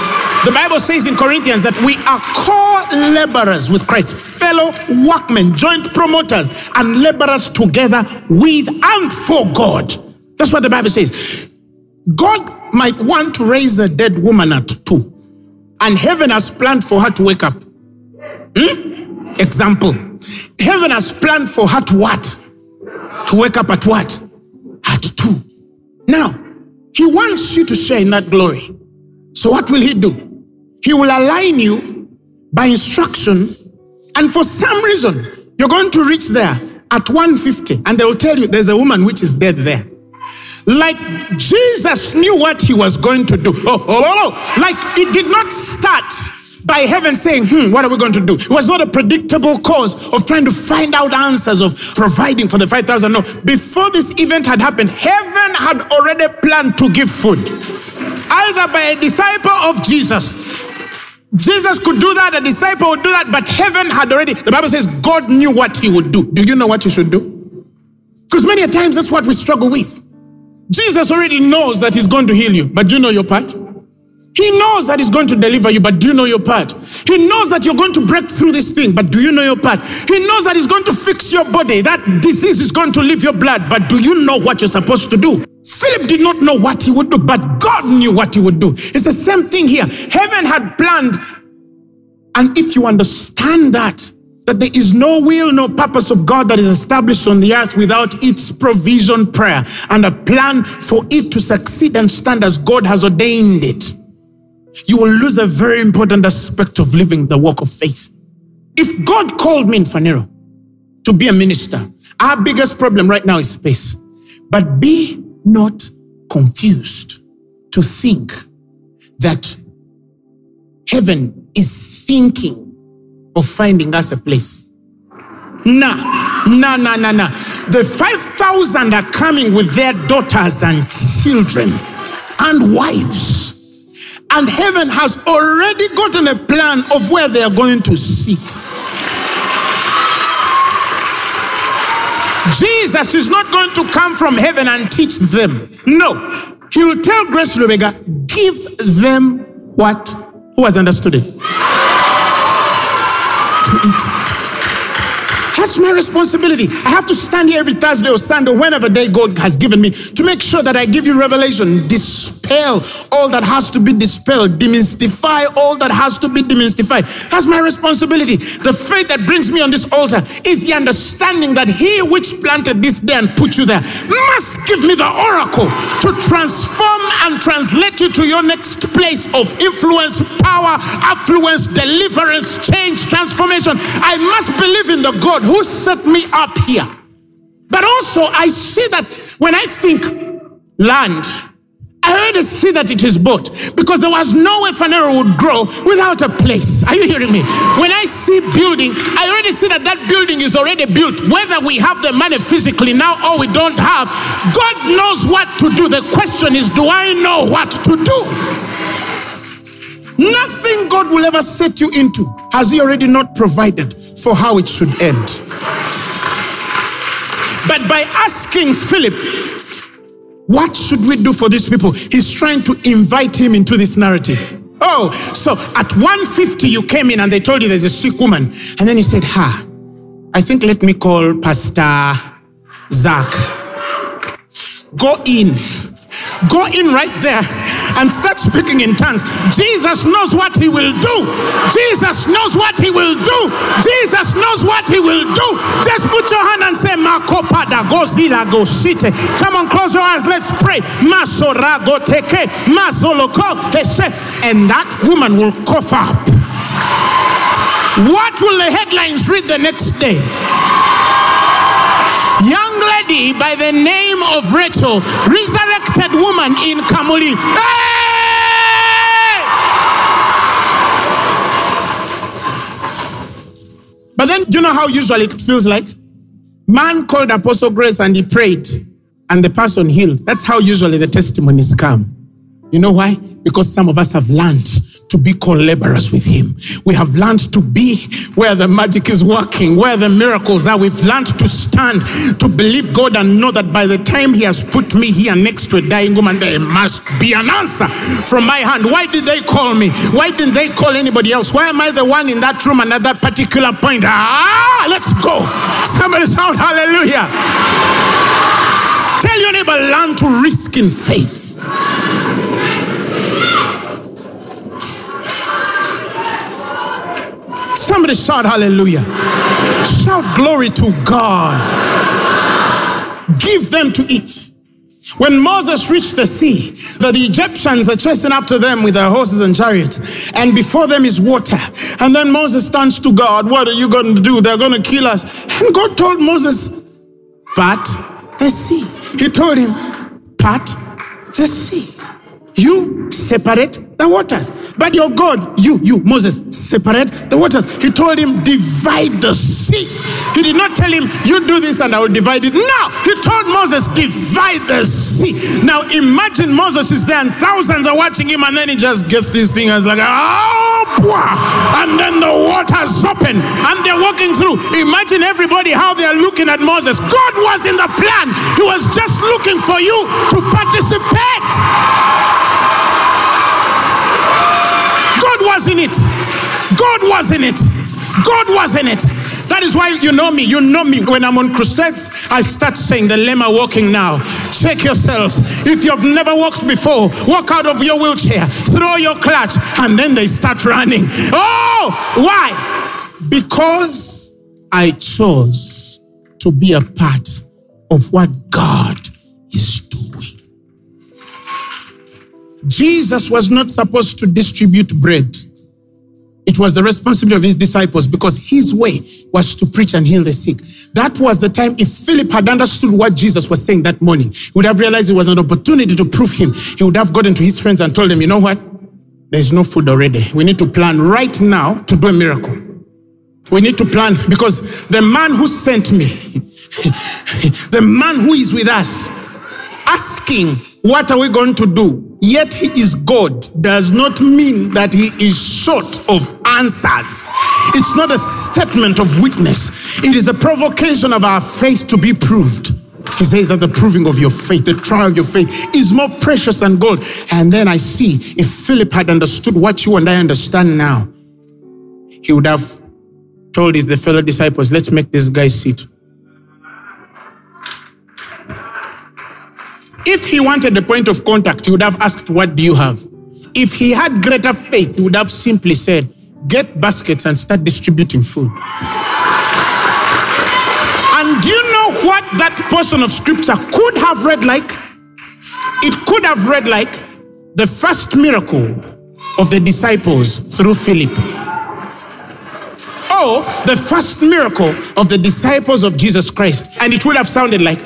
The Bible says in Corinthians that we are co laborers with Christ, fellow workmen, joint promoters, and laborers together with and for God. That's what the Bible says. God might want to raise a dead woman at two, and heaven has planned for her to wake up. Hmm? Example Heaven has planned for her to what? To wake up at what? At two. Now, He wants you to share in that glory. So, what will He do? He will align you by instruction, and for some reason, you're going to reach there at 150, and they will tell you there's a woman which is dead there. Like Jesus knew what he was going to do. Oh, oh, oh, oh. Like it did not start by heaven saying, hmm, what are we going to do? It was not a predictable cause of trying to find out answers of providing for the 5,000. No, before this event had happened, heaven had already planned to give food, either by a disciple of Jesus. Jesus could do that, a disciple would do that, but heaven had already, the Bible says God knew what he would do. Do you know what you should do? Because many a times that's what we struggle with. Jesus already knows that he's going to heal you, but you know your part? He knows that he's going to deliver you, but do you know your part? He knows that you're going to break through this thing, but do you know your part? He knows that he's going to fix your body. That disease is going to leave your blood, but do you know what you're supposed to do? Philip did not know what he would do, but God knew what he would do. It's the same thing here. Heaven had planned, and if you understand that, that there is no will, no purpose of God that is established on the earth without its provision, prayer, and a plan for it to succeed and stand as God has ordained it you will lose a very important aspect of living the walk of faith. If God called me in Phaneroo to be a minister, our biggest problem right now is space. But be not confused to think that heaven is thinking of finding us a place. Nah, nah, nah, nah, nah. The 5,000 are coming with their daughters and children and wives and heaven has already gotten a plan of where they are going to sit. Jesus is not going to come from heaven and teach them. No. He will tell Grace Lubega, give them what? Who has understood it? To eat. That's my responsibility. I have to stand here every Thursday or Sunday, whenever day God has given me, to make sure that I give you revelation, dispel all that has to be dispelled, demystify all that has to be demystified. That's my responsibility. The faith that brings me on this altar is the understanding that He which planted this day and put you there must give me the oracle to transform and translate you to your next place of influence, power, affluence, deliverance, change, transformation. I must believe in the God who set me up here. But also, I see that when I think land, I already see that it is bought because there was no way Phaneroo would grow without a place. Are you hearing me? When I see building, I already see that that building is already built. Whether we have the money physically now or we don't have, God knows what to do. The question is, do I know what to do? Nothing God will ever set you into has He already not provided for how it should end. But by asking Philip, what should we do for these people? He's trying to invite him into this narrative. Oh, so at 150 you came in and they told you there's a sick woman. And then he said, Ha, I think let me call Pastor Zach. Go in. Go in right there and start speaking in tongues. Jesus knows what he will do. Jesus knows what he will do. Jesus knows what he will do. Just put your hand and say, Makopada gozila goshite. Come on, close your eyes. Let's pray. Masorago teke, mazoloko And that woman will cough up. What will the headlines read the next day? Young lady by the name name of Rachel, resurrected woman in Kamuli. Hey! But then, do you know how usually it feels like? Man called Apostle Grace and he prayed, and the person healed. That's how usually the testimonies come. You know why? Because some of us have learned to be co-laborers with him. We have learned to be where the magic is working, where the miracles are. We've learned to stand, to believe God and know that by the time he has put me here next to a dying woman, there must be an answer from my hand. Why did they call me? Why didn't they call anybody else? Why am I the one in that room and at that particular point? Ah, let's go. Somebody shout hallelujah. Tell your neighbor, learn to risk in faith. Somebody shout hallelujah. Shout glory to God. Give them to eat. When Moses reached the sea, the Egyptians are chasing after them with their horses and chariots, and before them is water. And then Moses turns to God, What are you going to do? They're going to kill us. And God told Moses, Part the sea. He told him, Part the sea. You separate the waters. But your God, you, you, Moses, separate the waters. He told him, divide the sea. He did not tell him, you do this and I will divide it. No, he told Moses, divide the sea. Now imagine Moses is there and thousands are watching him and then he just gets this thing and it's like, oh, and then the waters open and they're walking through. Imagine everybody how they're looking at Moses. God was in the plan. He was just looking for you to participate. Was in it. God was in it. God was in it. That is why you know me. You know me. When I'm on crusades, I start saying the are walking now. Check yourselves. If you've never walked before, walk out of your wheelchair, throw your clutch, and then they start running. Oh, why? Because I chose to be a part of what God is doing. Jesus was not supposed to distribute bread. It was the responsibility of his disciples because his way was to preach and heal the sick. That was the time, if Philip had understood what Jesus was saying that morning, he would have realized it was an opportunity to prove him. He would have gotten to his friends and told them, you know what? There's no food already. We need to plan right now to do a miracle. We need to plan because the man who sent me, [laughs] the man who is with us, asking, What are we going to do? Yet he is God, does not mean that he is short of answers. It's not a statement of weakness, it is a provocation of our faith to be proved. He says that the proving of your faith, the trial of your faith, is more precious than gold. And then I see if Philip had understood what you and I understand now, he would have told his the fellow disciples, let's make this guy sit. If he wanted a point of contact, he would have asked, What do you have? If he had greater faith, he would have simply said, Get baskets and start distributing food. And do you know what that portion of scripture could have read like? It could have read like the first miracle of the disciples through Philip. Or the first miracle of the disciples of Jesus Christ. And it would have sounded like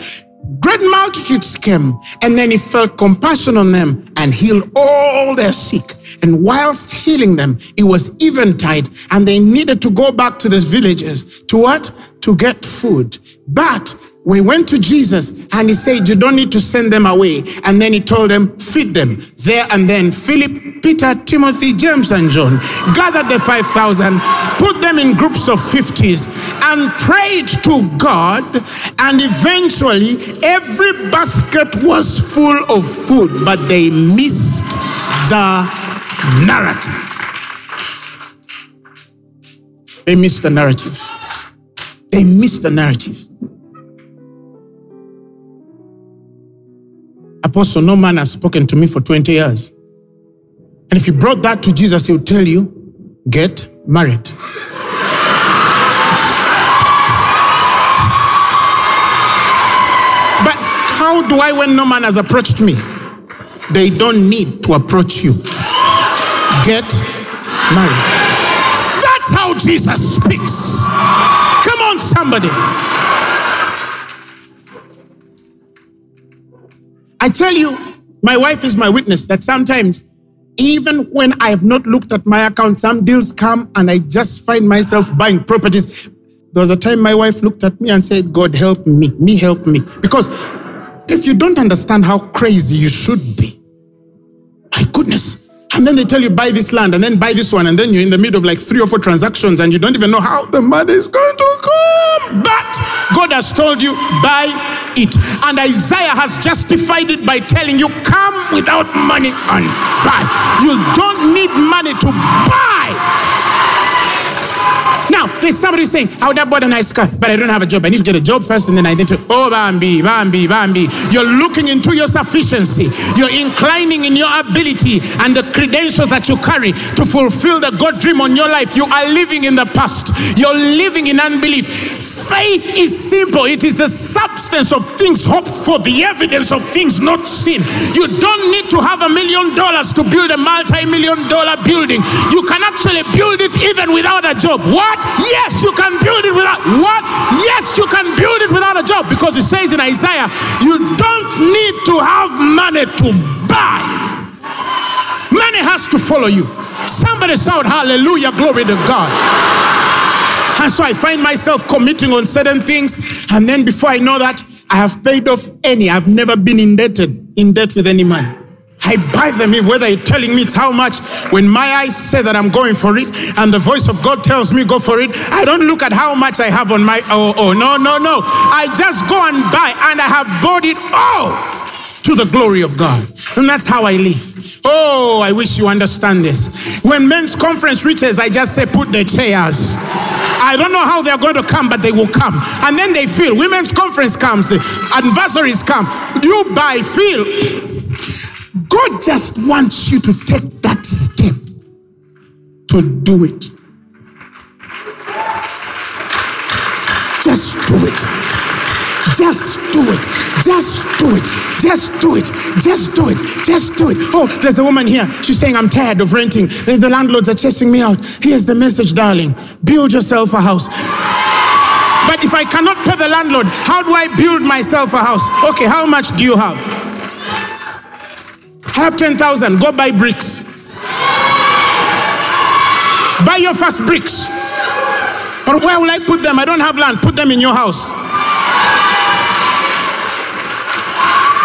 great multitudes came, and then he felt compassion on them and healed all their sick. And whilst healing them, it was eventide, and they needed to go back to these villages to what? To get food. But we went to Jesus and he said, You don't need to send them away. And then he told them, Feed them. There and then, Philip, Peter, Timothy, James, and John gathered the 5,000, put them in groups of 50s, and prayed to God. And eventually, every basket was full of food, but they missed the narrative. They miss the narrative. They miss the narrative. Apostle, no man has spoken to me for 20 years. And if you brought that to Jesus, he would tell you, get married. But how do I when no man has approached me? They don't need to approach you. Get married. That's how Jesus speaks. Come on, somebody. I tell you, my wife is my witness that sometimes, even when I have not looked at my account, some deals come and I just find myself buying properties. There was a time my wife looked at me and said, God help me, me help me. Because if you don't understand how crazy you should be, my goodness. And then they tell you buy this land and then buy this one, and then you're in the middle of like three or four transactions and you don't even know how the money is going to come. But God has told you buy it. And Isaiah has justified it by telling you come without money and buy. You don't need money to buy. Now, there's somebody saying, oh, I would have bought a nice car, but I don't have a job. I need to get a job first and then I need to, oh, Bambi, Bambi, Bambi. You're looking into your sufficiency. You're inclining in your ability and the credentials that you carry to fulfill the God dream on your life. You are living in the past. You're living in unbelief. Faith is simple. It is the substance of things hoped for, the evidence of things not seen. You don't need to have a million dollars to build a multi-million dollar building. You can actually build it even without a job. What? Yes, you can build it without what? Yes, you can build it without a job because it says in Isaiah, you don't need to have money to buy. Money has to follow you. Somebody shout hallelujah, glory to God. And so I find myself committing on certain things. And then before I know that, I have paid off any. I've never been indebted, in debt with any man. I buy them in, whether you're telling me it's how much. When my eyes say that I'm going for it, and the voice of God tells me go for it, I don't look at how much I have on my oh oh no no no. I just go and buy, and I have bought it all to the glory of God. And that's how I live. Oh, I wish you understand this. When men's conference reaches, I just say, put the chairs. I don't know how they're going to come, but they will come. And then they feel. Women's conference comes, the adversaries come. You buy, feel. God just wants you to take that step to do it. Just do it. Just do it. Just do it. Just do it. Just do it. Just do it. Oh, there's a woman here. She's saying, I'm tired of renting. The landlords are chasing me out. Here's the message, darling. Build yourself a house. But if I cannot pay the landlord, how do I build myself a house? Okay, how much do you have? Have 10,000. Go buy bricks. Buy your first bricks. Or where will I put them? I don't have land. Put them in your house.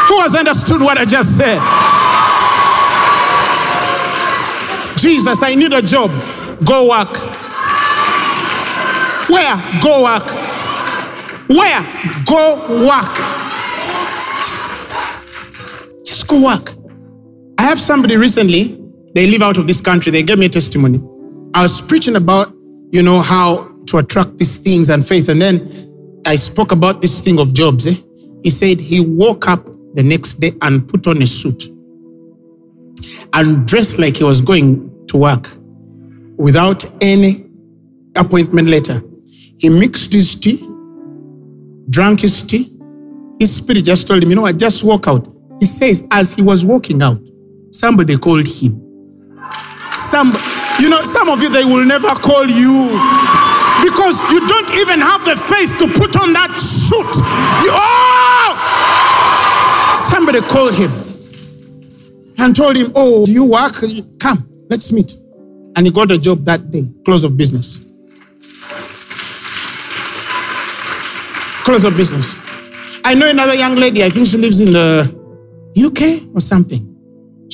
Who has understood what I just said? Jesus, I need a job. Go work. Where? Go work. Where? Go work. Just go work. I have somebody recently, they live out of this country, they gave me a testimony. I was preaching about, you know, how to attract these things and faith. And then I spoke about this thing of jobs. Eh? He said he woke up the next day and put on a suit and dressed like he was going to work without any appointment letter. He mixed his tea, drank his tea. His spirit just told him, You know what, just walk out. He says, as he was walking out, somebody called him. Some, you know, some of you, they will never call you because you don't even have the faith to put on that suit. You, oh! Somebody called him and told him, Oh, do you work? Come, let's meet. And he got a job that day, close of business. Close of business. I know another young lady, I think she lives in the UK or something.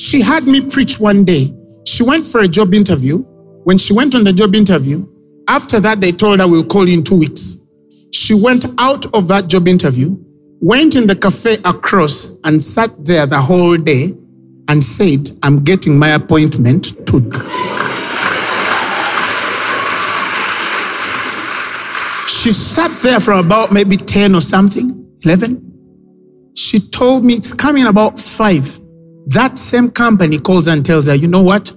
She had me preach one day. She went for a job interview. When she went on the job interview, after that, they told her, We'll call you in two weeks. She went out of that job interview went in the cafe across and sat there the whole day and said, I'm getting my appointment to. She sat there for about maybe 10 or something, 11. She told me it's coming about five. That same company calls and tells her, you know what?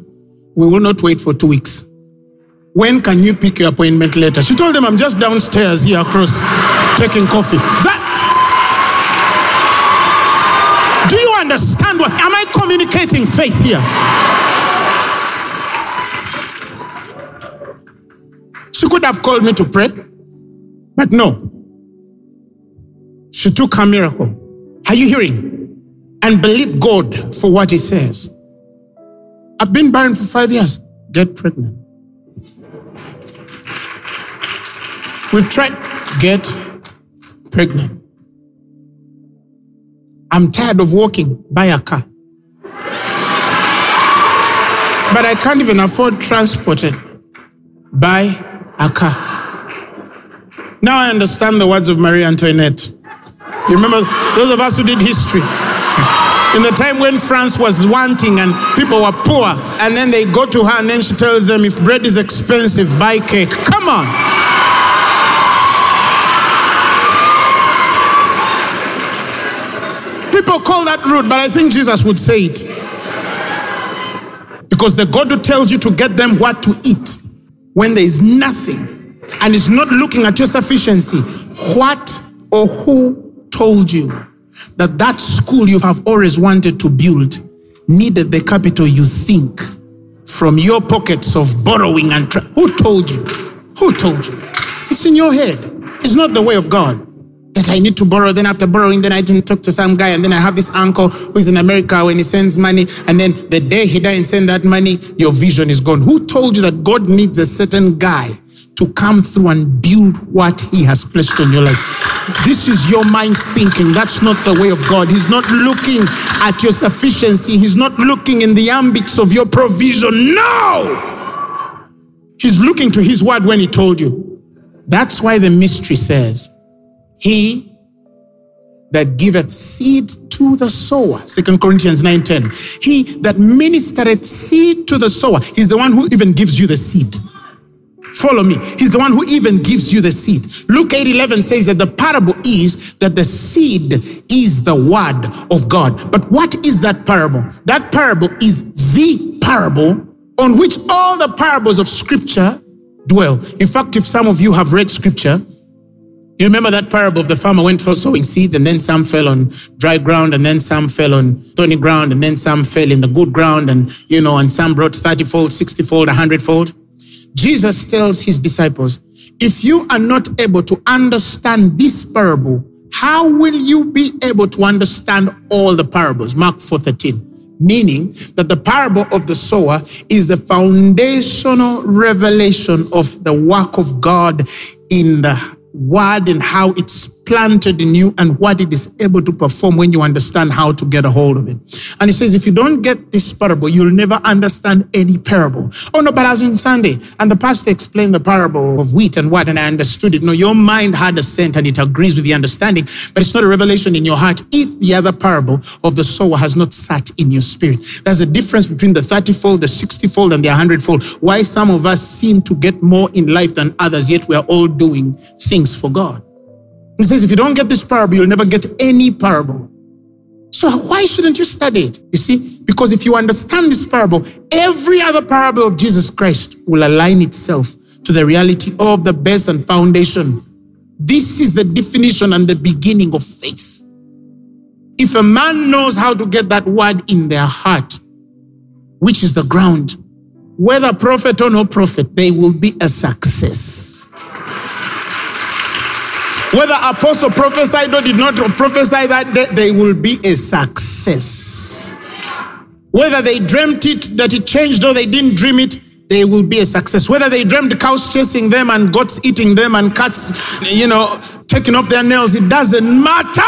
We will not wait for two weeks. When can you pick your appointment later? She told them, I'm just downstairs here across taking coffee. That do you understand what? Am I communicating faith here? She could have called me to pray, but no. She took her miracle. Are you hearing? And believe God for what He says. I've been barren for five years. Get pregnant. We've tried. Get pregnant. I'm tired of walking. Buy a car. But I can't even afford transport. Buy a car. Now I understand the words of Marie Antoinette. You remember those of us who did history? In the time when France was wanting and people were poor, and then they go to her and then she tells them, if bread is expensive, buy cake. Come on. People call that rude, but I think Jesus would say it. Because the God who tells you to get them what to eat when there is nothing and is not looking at your sufficiency, what or who told you that that school you have always wanted to build needed the capital you think from your pockets of borrowing and tra- who told you? Who told you? It's in your head. It's not the way of god. That i need to borrow then after borrowing then i don't talk to some guy and then i have this uncle who's in america when he sends money and then the day he doesn't send that money your vision is gone. Who told you that god needs a certain guy to come through and build what he has placed on your life this is your mind thinking. That's not the way of God. He's not looking at your sufficiency. He's not looking in the ambits of your provision. No! He's looking to his word when he told you. That's why the mystery says, He that giveth seed to the sower. Second Corinthians 9:10. He that ministereth seed to the sower. He's the one who even gives you the seed. Follow me. He's the one who even gives you the seed. Luke 8 11 says that the parable is that the seed is the word of God. But what is that parable? That parable is the parable on which all the parables of scripture dwell. In fact, if some of you have read scripture, you remember that parable of the farmer went for sowing seeds, and then some fell on dry ground, and then some fell on thorny ground, and then some fell in the good ground, and you know, and some brought 30 fold, 60 fold, 100 fold. Jesus tells his disciples, if you are not able to understand this parable, how will you be able to understand all the parables? Mark 4:13. Meaning that the parable of the sower is the foundational revelation of the work of God in the word and how it's planted in you and what it is able to perform when you understand how to get a hold of it. And he says, if you don't get this parable, you'll never understand any parable. Oh no, but I was on Sunday and the pastor explained the parable of wheat and what, and I understood it. No, your mind had a scent and it agrees with the understanding, but it's not a revelation in your heart if the other parable of the sower has not sat in your spirit. There's a difference between the 30 fold, the 60 fold, and the 100 fold. Why some of us seem to get more in life than others, yet we are all doing things for God. He says, if you don't get this parable, you'll never get any parable. So why shouldn't you study it? You see, because if you understand this parable, every other parable of Jesus Christ will align itself to the reality of the base and foundation. This is the definition and the beginning of faith. If a man knows how to get that word in their heart, which is the ground, whether prophet or no prophet, they will be a success. Whether apostle prophesied or did not prophesy that day, they will be a success. Whether they dreamt it, that it changed, or they didn't dream it, they will be a success. Whether they dreamed cows chasing them and goats eating them and cats, you know, taking off their nails, it doesn't matter.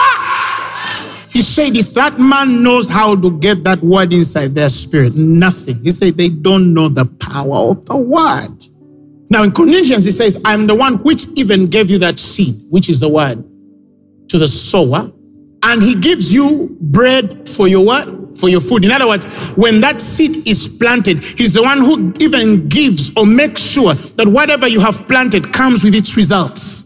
He said, if that man knows how to get that word inside their spirit, nothing. He said, they don't know the power of the word. Now in Corinthians, he says, I'm the one which even gave you that seed, which is the word, to the sower. And he gives you bread for your what? For your food. In other words, when that seed is planted, he's the one who even gives or makes sure that whatever you have planted comes with its results.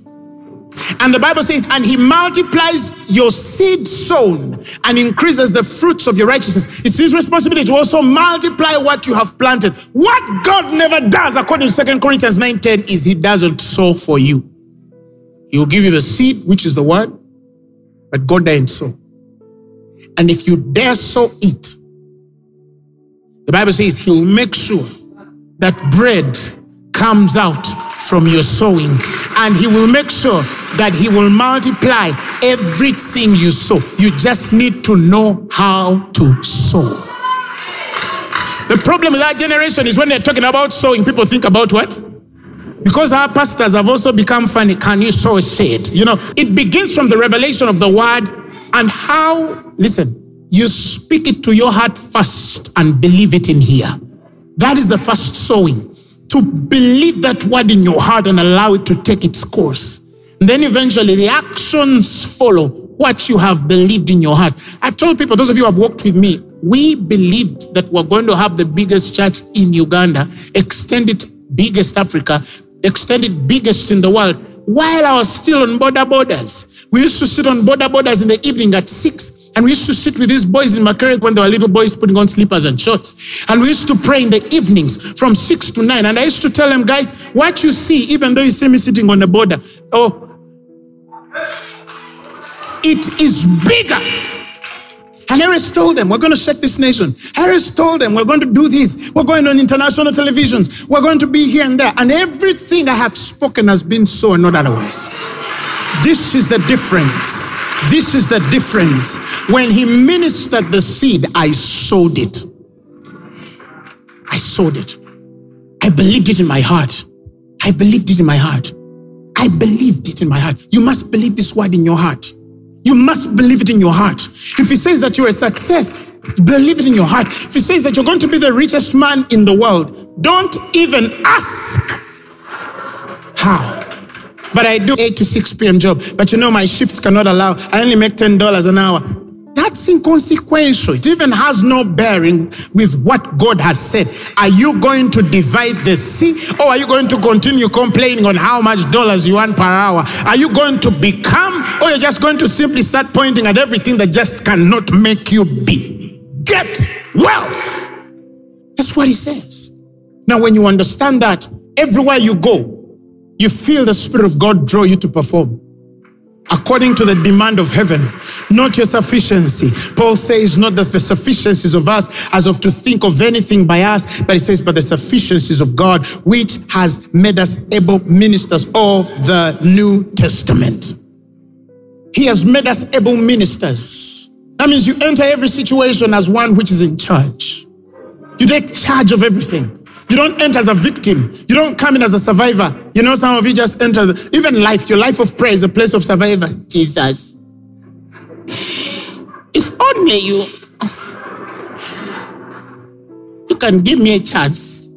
And the Bible says, and he multiplies your seed sown and increases the fruits of your righteousness. It's his responsibility to also multiply what you have planted. What God never does, according to 2 Corinthians 9:10, is he doesn't sow for you. He will give you the seed, which is the word, but God doesn't sow. And if you dare sow it, the Bible says he'll make sure that bread comes out from your sowing and he will make sure that he will multiply everything you sow. You just need to know how to sow. The problem with our generation is when they're talking about sowing, people think about what? Because our pastors have also become funny. Can you sow a seed? You know, it begins from the revelation of the word and how, listen, you speak it to your heart first and believe it in here. That is the first sowing. To believe that word in your heart and allow it to take its course. And then eventually the actions follow what you have believed in your heart. I've told people, those of you who have worked with me, we believed that we're going to have the biggest church in Uganda, extended biggest Africa, extended biggest in the world, while I was still on boda bodas. We used to sit on boda bodas in the evening at six and we used to sit with these boys in Makerere when they were little boys putting on slippers and shorts. And we used to pray in the evenings from six to nine. And I used to tell them, guys, what you see, even though you see me sitting on the border, oh, it is bigger. And Harris told them, We're going to shake this nation. Harris told them, We're going to do this. We're going on international televisions. We're going to be here and there. And everything I have spoken has been so and not otherwise. This is the difference. This is the difference. When he ministered the seed, I sowed it. I sowed it. I believed it in my heart. I believed it in my heart. I believed it in my heart. You must believe this word in your heart. You must believe it in your heart. If he says that you're a success, believe it in your heart. If he says that you're going to be the richest man in the world, don't even ask how. But I do 8 to 6 p.m. job. But you know, my shifts cannot allow. I only make $10 an hour. That's inconsequential. It even has no bearing with what God has said. Are you going to divide the sea or are you going to continue complaining on how much dollars you want per hour? Are you going to become or you're just going to simply start pointing at everything that just cannot make you be? Get wealth. That's what he says. Now, when you understand that, everywhere you go, you feel the Spirit of God draw you to perform according to the demand of heaven, not your sufficiency. Paul says, not that the sufficiencies of us as of to think of anything by us, but he says, but the sufficiencies of God, which has made us able ministers of the New Testament. He has made us able ministers. That means you enter every situation as one which is in charge. You take charge of everything. You don't enter as a victim. You don't come in as a survivor. You know, some of you just enter, the, even life, your life of prayer is a place of survivor. Jesus. If only you, you can give me a chance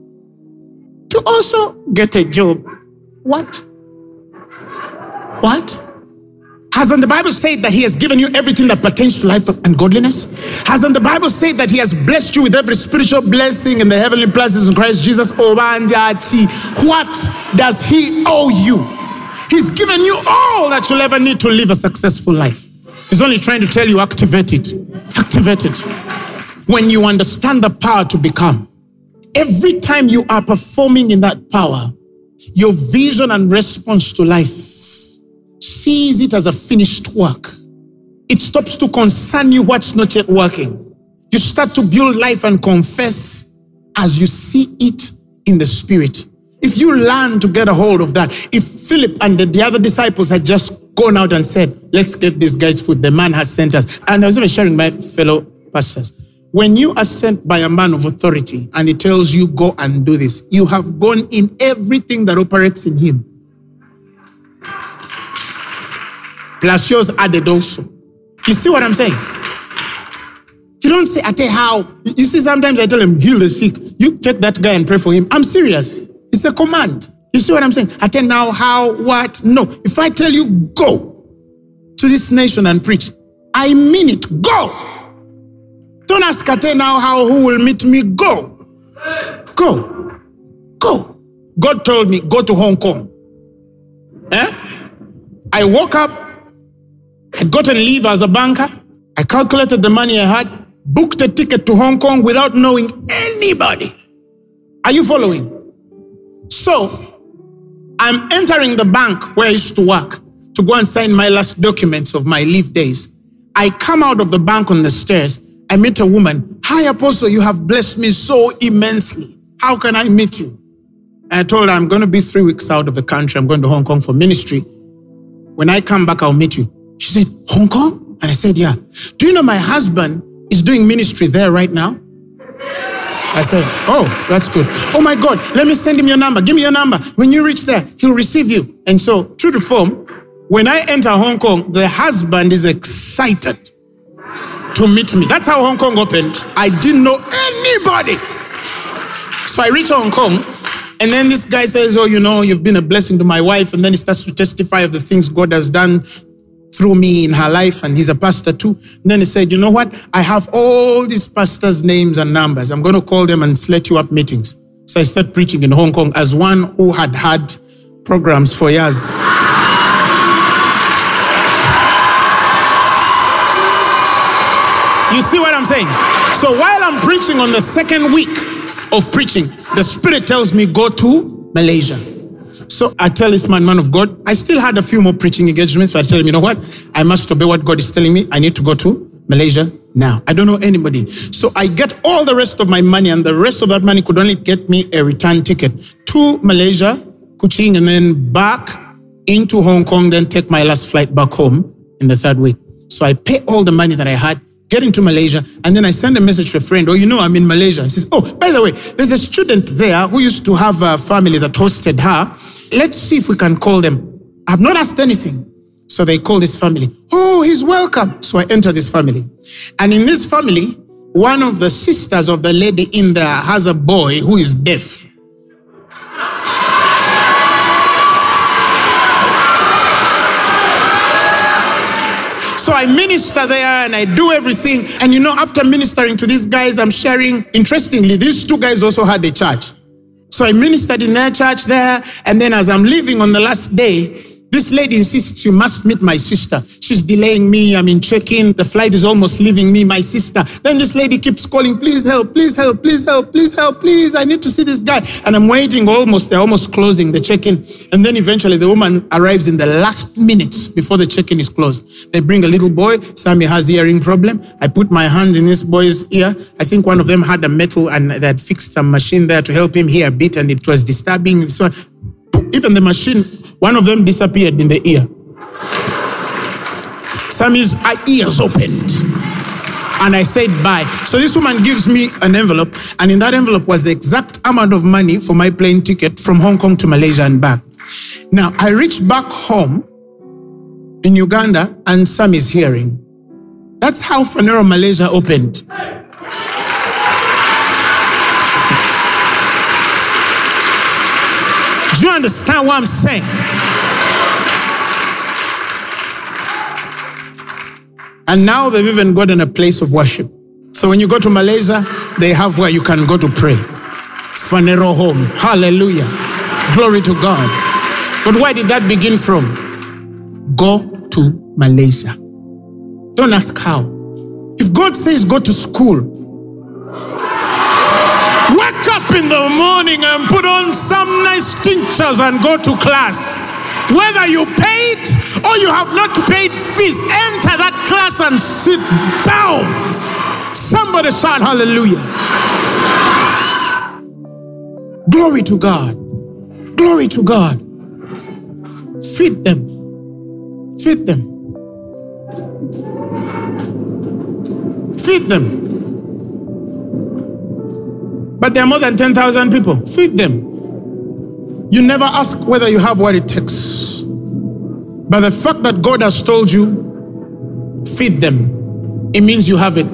to also get a job. What? What? Hasn't the Bible said that He has given you everything that pertains to life and godliness? Hasn't the Bible said that He has blessed you with every spiritual blessing in the heavenly places in Christ Jesus? Oh, what does He owe you? He's given you all that you'll ever need to live a successful life. He's only trying to tell you activate it. Activate it. When you understand the power to become, every time you are performing in that power, your vision and response to life sees it as a finished work. It stops to concern you what's not yet working. You start to build life and confess as you see it in the spirit. If you learn to get a hold of that, if Philip and the, the other disciples had just gone out and said, Let's get this guys food, the man has sent us. And I was even sharing my fellow pastors. When you are sent by a man of authority and he tells you, Go and do this, you have gone in everything that operates in him. Plus yours added also. You see what I'm saying? You don't say, I tell how. You see, sometimes I tell him, heal the sick. You take that guy and pray for him. I'm serious. It's a command. You see what I'm saying? I tell now how, what. No. If I tell you, go to this nation and preach, I mean it. Go. Don't ask Ate now how, who will meet me. Go. Go. Go. God told me, go to Hong Kong. Eh? I woke up, I'd gotten leave as a banker. I calculated the money I had, booked a ticket to Hong Kong without knowing anybody. Are you following? So, I'm entering the bank where I used to work to go and sign my last documents of my leave days. I come out of the bank on the stairs. I meet a woman. Hi, Apostle, you have blessed me so immensely. How can I meet you? I told her I'm going to be three weeks out of the country. I'm going to Hong Kong for ministry. When I come back, I'll meet you. She said, Hong Kong? And I said, Yeah. Do you know my husband is doing ministry there right now? I said, Oh, that's good. Oh my God, let me send him your number. Give me your number. When you reach there, he'll receive you. And so, true to form, when I enter Hong Kong, the husband is excited to meet me. That's how Hong Kong opened. I didn't know anybody. So I reach Hong Kong, and then this guy says, Oh, you know, you've been a blessing to my wife. And then he starts to testify of the things God has done through me in her life, and he's a pastor too. And then he said, You know what? I have all these pastors' names and numbers. I'm going to call them and set you up meetings. So I started preaching in Hong Kong as one who had had programs for years. You see what I'm saying? So while I'm preaching on the second week of preaching, the Spirit tells me, Go to Malaysia. So I tell this man, man of God, I still had a few more preaching engagements, but I tell him, you know what? I must obey what God is telling me. I need to go to Malaysia now. I don't know anybody. So I get all the rest of my money, and the rest of that money could only get me a return ticket to Malaysia, Kuching, and then back into Hong Kong, then take my last flight back home in the third week. So I pay all the money that I had, get into Malaysia, and then I send a message to a friend, oh, you know, I'm in Malaysia. He says, oh, by the way, there's a student there who used to have a family that hosted her. Let's see if we can call them. I've not asked anything. So they call this family. Oh, he's welcome. So I enter this family. And in this family, one of the sisters of the lady in there has a boy who is deaf. So I minister there and I do everything. And you know, after ministering to these guys, I'm sharing. Interestingly, these two guys also had a church. So I ministered in their church there. And then as I'm leaving on the last day, this lady insists you must meet my sister. She's delaying me. I'm in check-in. The flight is almost leaving me, my sister. Then this lady keeps calling, please help, please help, please help, please help, please. I need to see this guy. And I'm waiting almost, they're almost closing the check-in. And then eventually the woman arrives in the last minutes before the check-in is closed. They bring a little boy. Sammy has hearing problem. I put my hand in this boy's ear. I think one of them had a metal and they had fixed some machine there to help him hear a bit and it was disturbing. So even the machine one of them disappeared in the ear. Sammy's ears opened. And I said, bye. So this woman gives me an envelope, and in that envelope was the exact amount of money for my plane ticket from Hong Kong to Malaysia and back. Now, I reached back home in Uganda, and Sam is hearing. That's how Phaneroo Malaysia opened. Do you understand what I'm saying? And now they've even gotten a place of worship. So when you go to Malaysia, they have where you can go to pray. Phaneroo home. Hallelujah. Glory to God. But where did that begin from? Go to Malaysia. Don't ask how. If God says go to school, wake up in the morning and put on some nice tinctures and go to class. Whether you paid or you have not paid fees, enter that class and sit down. Somebody shout hallelujah. Glory to God. Glory to God. Feed them. Feed them. Feed them. But there are more than 10,000 people. Feed them. You never ask whether you have what it takes. But the fact that God has told you, feed them, it means you have it.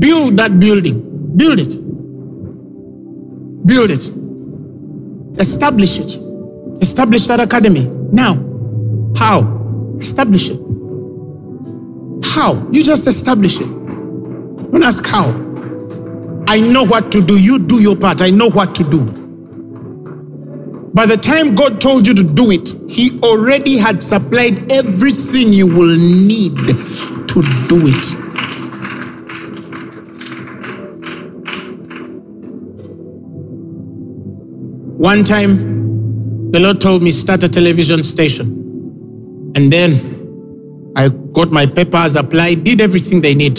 Build that building. Build it. Build it. Establish it. Establish that academy. Now. How? Establish it. How? You just establish it. Don't ask how. I know what to do. You do your part. I know what to do. By the time God told you to do it, He already had supplied everything you will need to do it. One time, the Lord told me, start a television station. And then I got my papers, applied, did everything they need.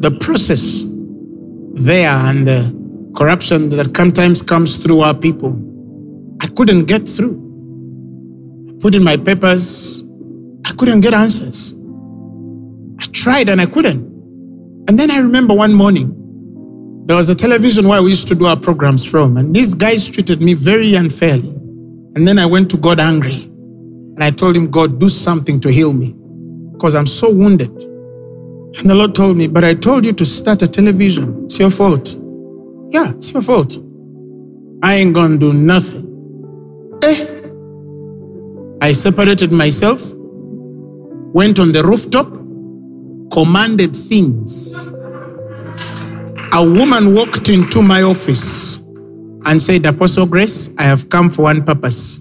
The process there and the corruption that sometimes comes through our people. I couldn't get through. I put in my papers, I couldn't get answers. I tried and I couldn't. And then I remember one morning, there was a television where we used to do our programs from, and these guys treated me very unfairly. And then I went to God angry. And I told him, God, do something to heal me because I'm so wounded. And the Lord told me, But I told you to start a television. It's your fault. Yeah, it's your fault. I ain't gonna do nothing. Eh? I separated myself, went on the rooftop, commanded things. A woman walked into my office and said, Apostle Grace, I have come for one purpose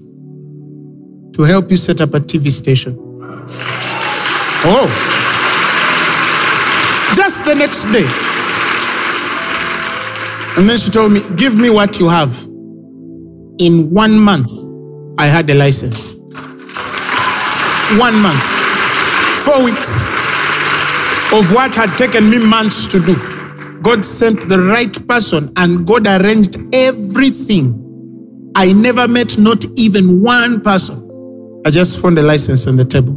to help you set up a TV station. Oh, just the next day. And then she told me, Give me what you have. In one month, I had the license. One month. Four weeks of what had taken me months to do. God sent the right person and God arranged everything. I never met not even one person. I just found a license on the table.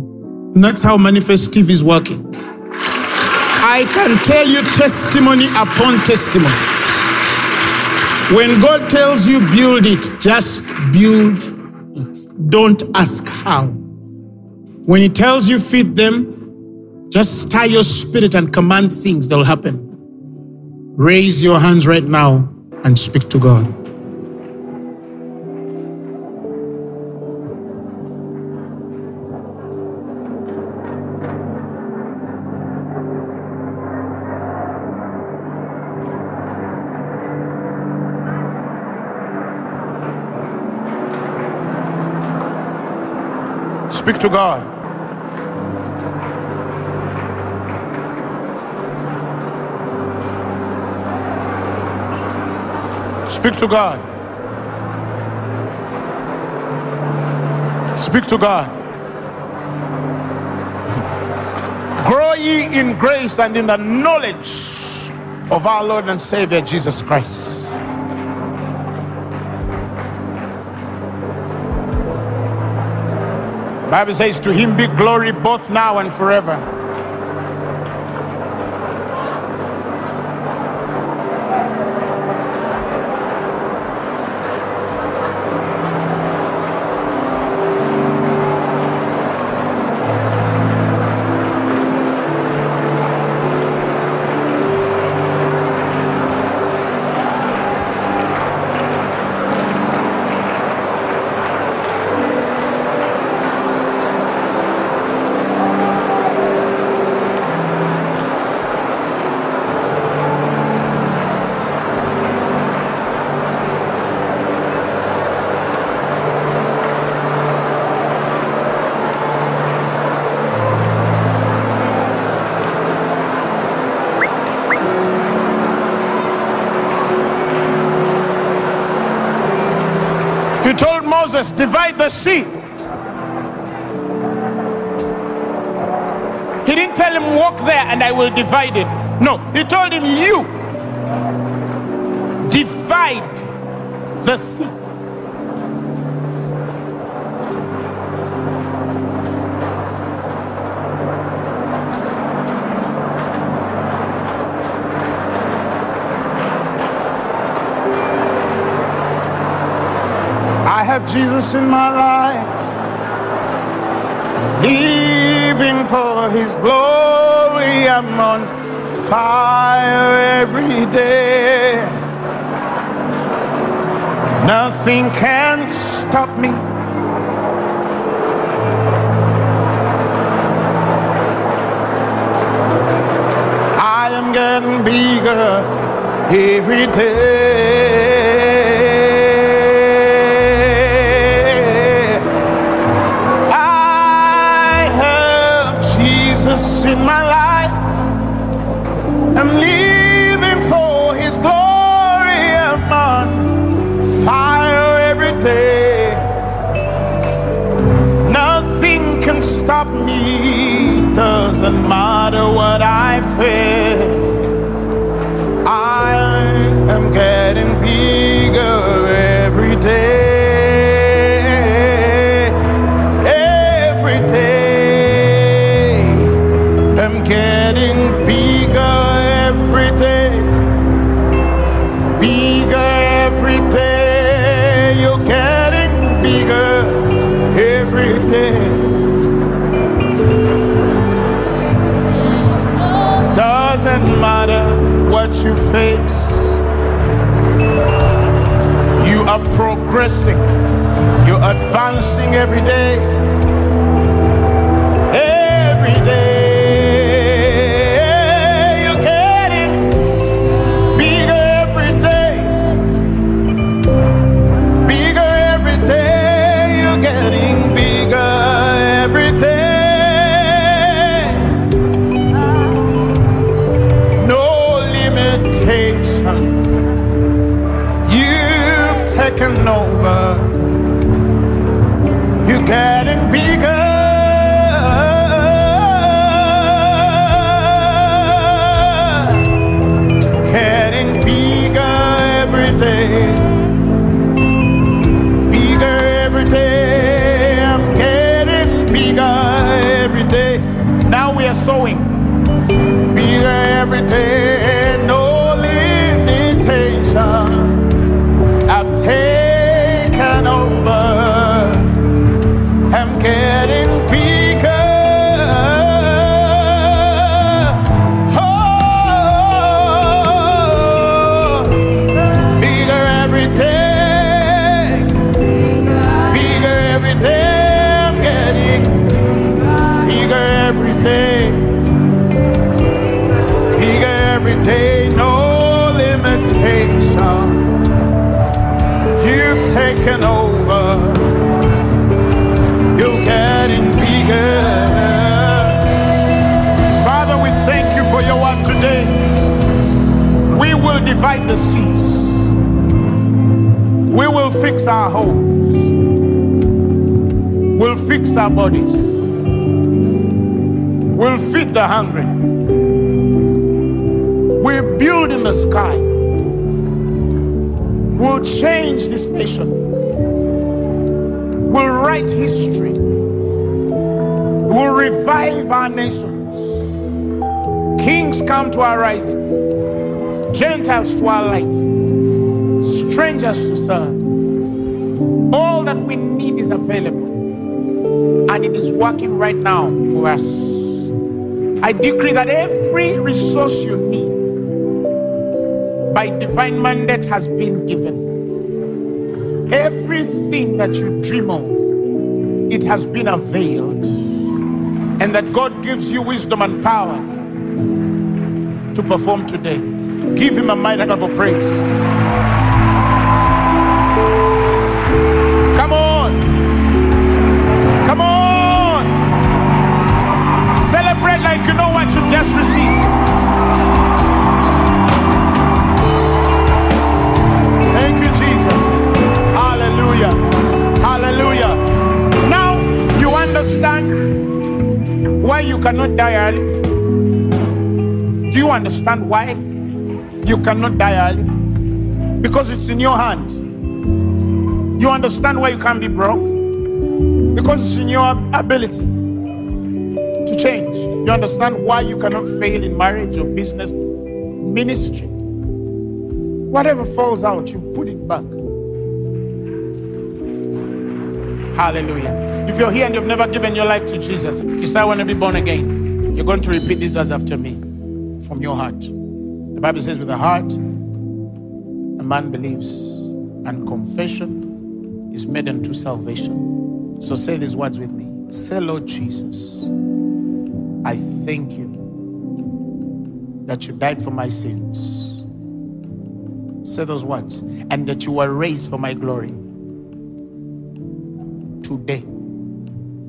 And that's how Manifest TV is working. I can tell you testimony upon testimony. When God tells you build it, just build it. Don't ask how. When He tells you feed them, just stir your spirit and command things that will happen. Raise your hands right now and speak to God. To God. Speak to God. Speak to God. [laughs] Grow ye in grace and in the knowledge of our Lord and Savior Jesus Christ. Bible says, To him be glory both now and forever. He told Moses, divide the sea. He didn't tell him, walk there and I will divide it. No, he told him, you divide the sea. Have Jesus in my life, living for His glory. I'm on fire every day. Nothing can stop me. I am getting bigger every day. purpose in my life. I'm living for His glory. I'm on fire every day. Nothing can stop me. Doesn't matter what I face. I am getting bigger every day. You face, you are progressing, you're advancing every day. Divide the seas. We will fix our homes. We'll fix our bodies. We'll feed the hungry. We'll build in the sky. We'll change this nation. We'll write history. We'll revive our nations. Kings come to our rising, Gentiles to our light, strangers to serve. All that we need is available and it is working right now for us. I decree that every resource you need by divine mandate has been given. Everything that you dream of, it has been availed. And that God gives you wisdom and power to perform today. Give him a mighty hand of praise. Come on. Come on. Celebrate like you know what you just received. Thank you, Jesus. Hallelujah. Hallelujah. Now you understand why you cannot die early. Do you understand why you cannot die early? Because it's in your hand. You understand why you can't be broke? Because it's in your ability to change. You understand why you cannot fail in marriage or business, ministry. Whatever falls out, you put it back. Hallelujah. If you're here and you've never given your life to Jesus, if you say, I want to be born again, you're going to repeat these words after me from your heart. Bible says, with the heart, a man believes, and confession is made unto salvation. So say these words with me. Say, Lord Jesus, I thank you that you died for my sins. Say those words. And that you were raised for my glory. Today,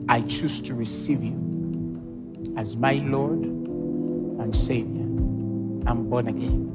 I choose to receive you as my Lord and Savior. I'm born again.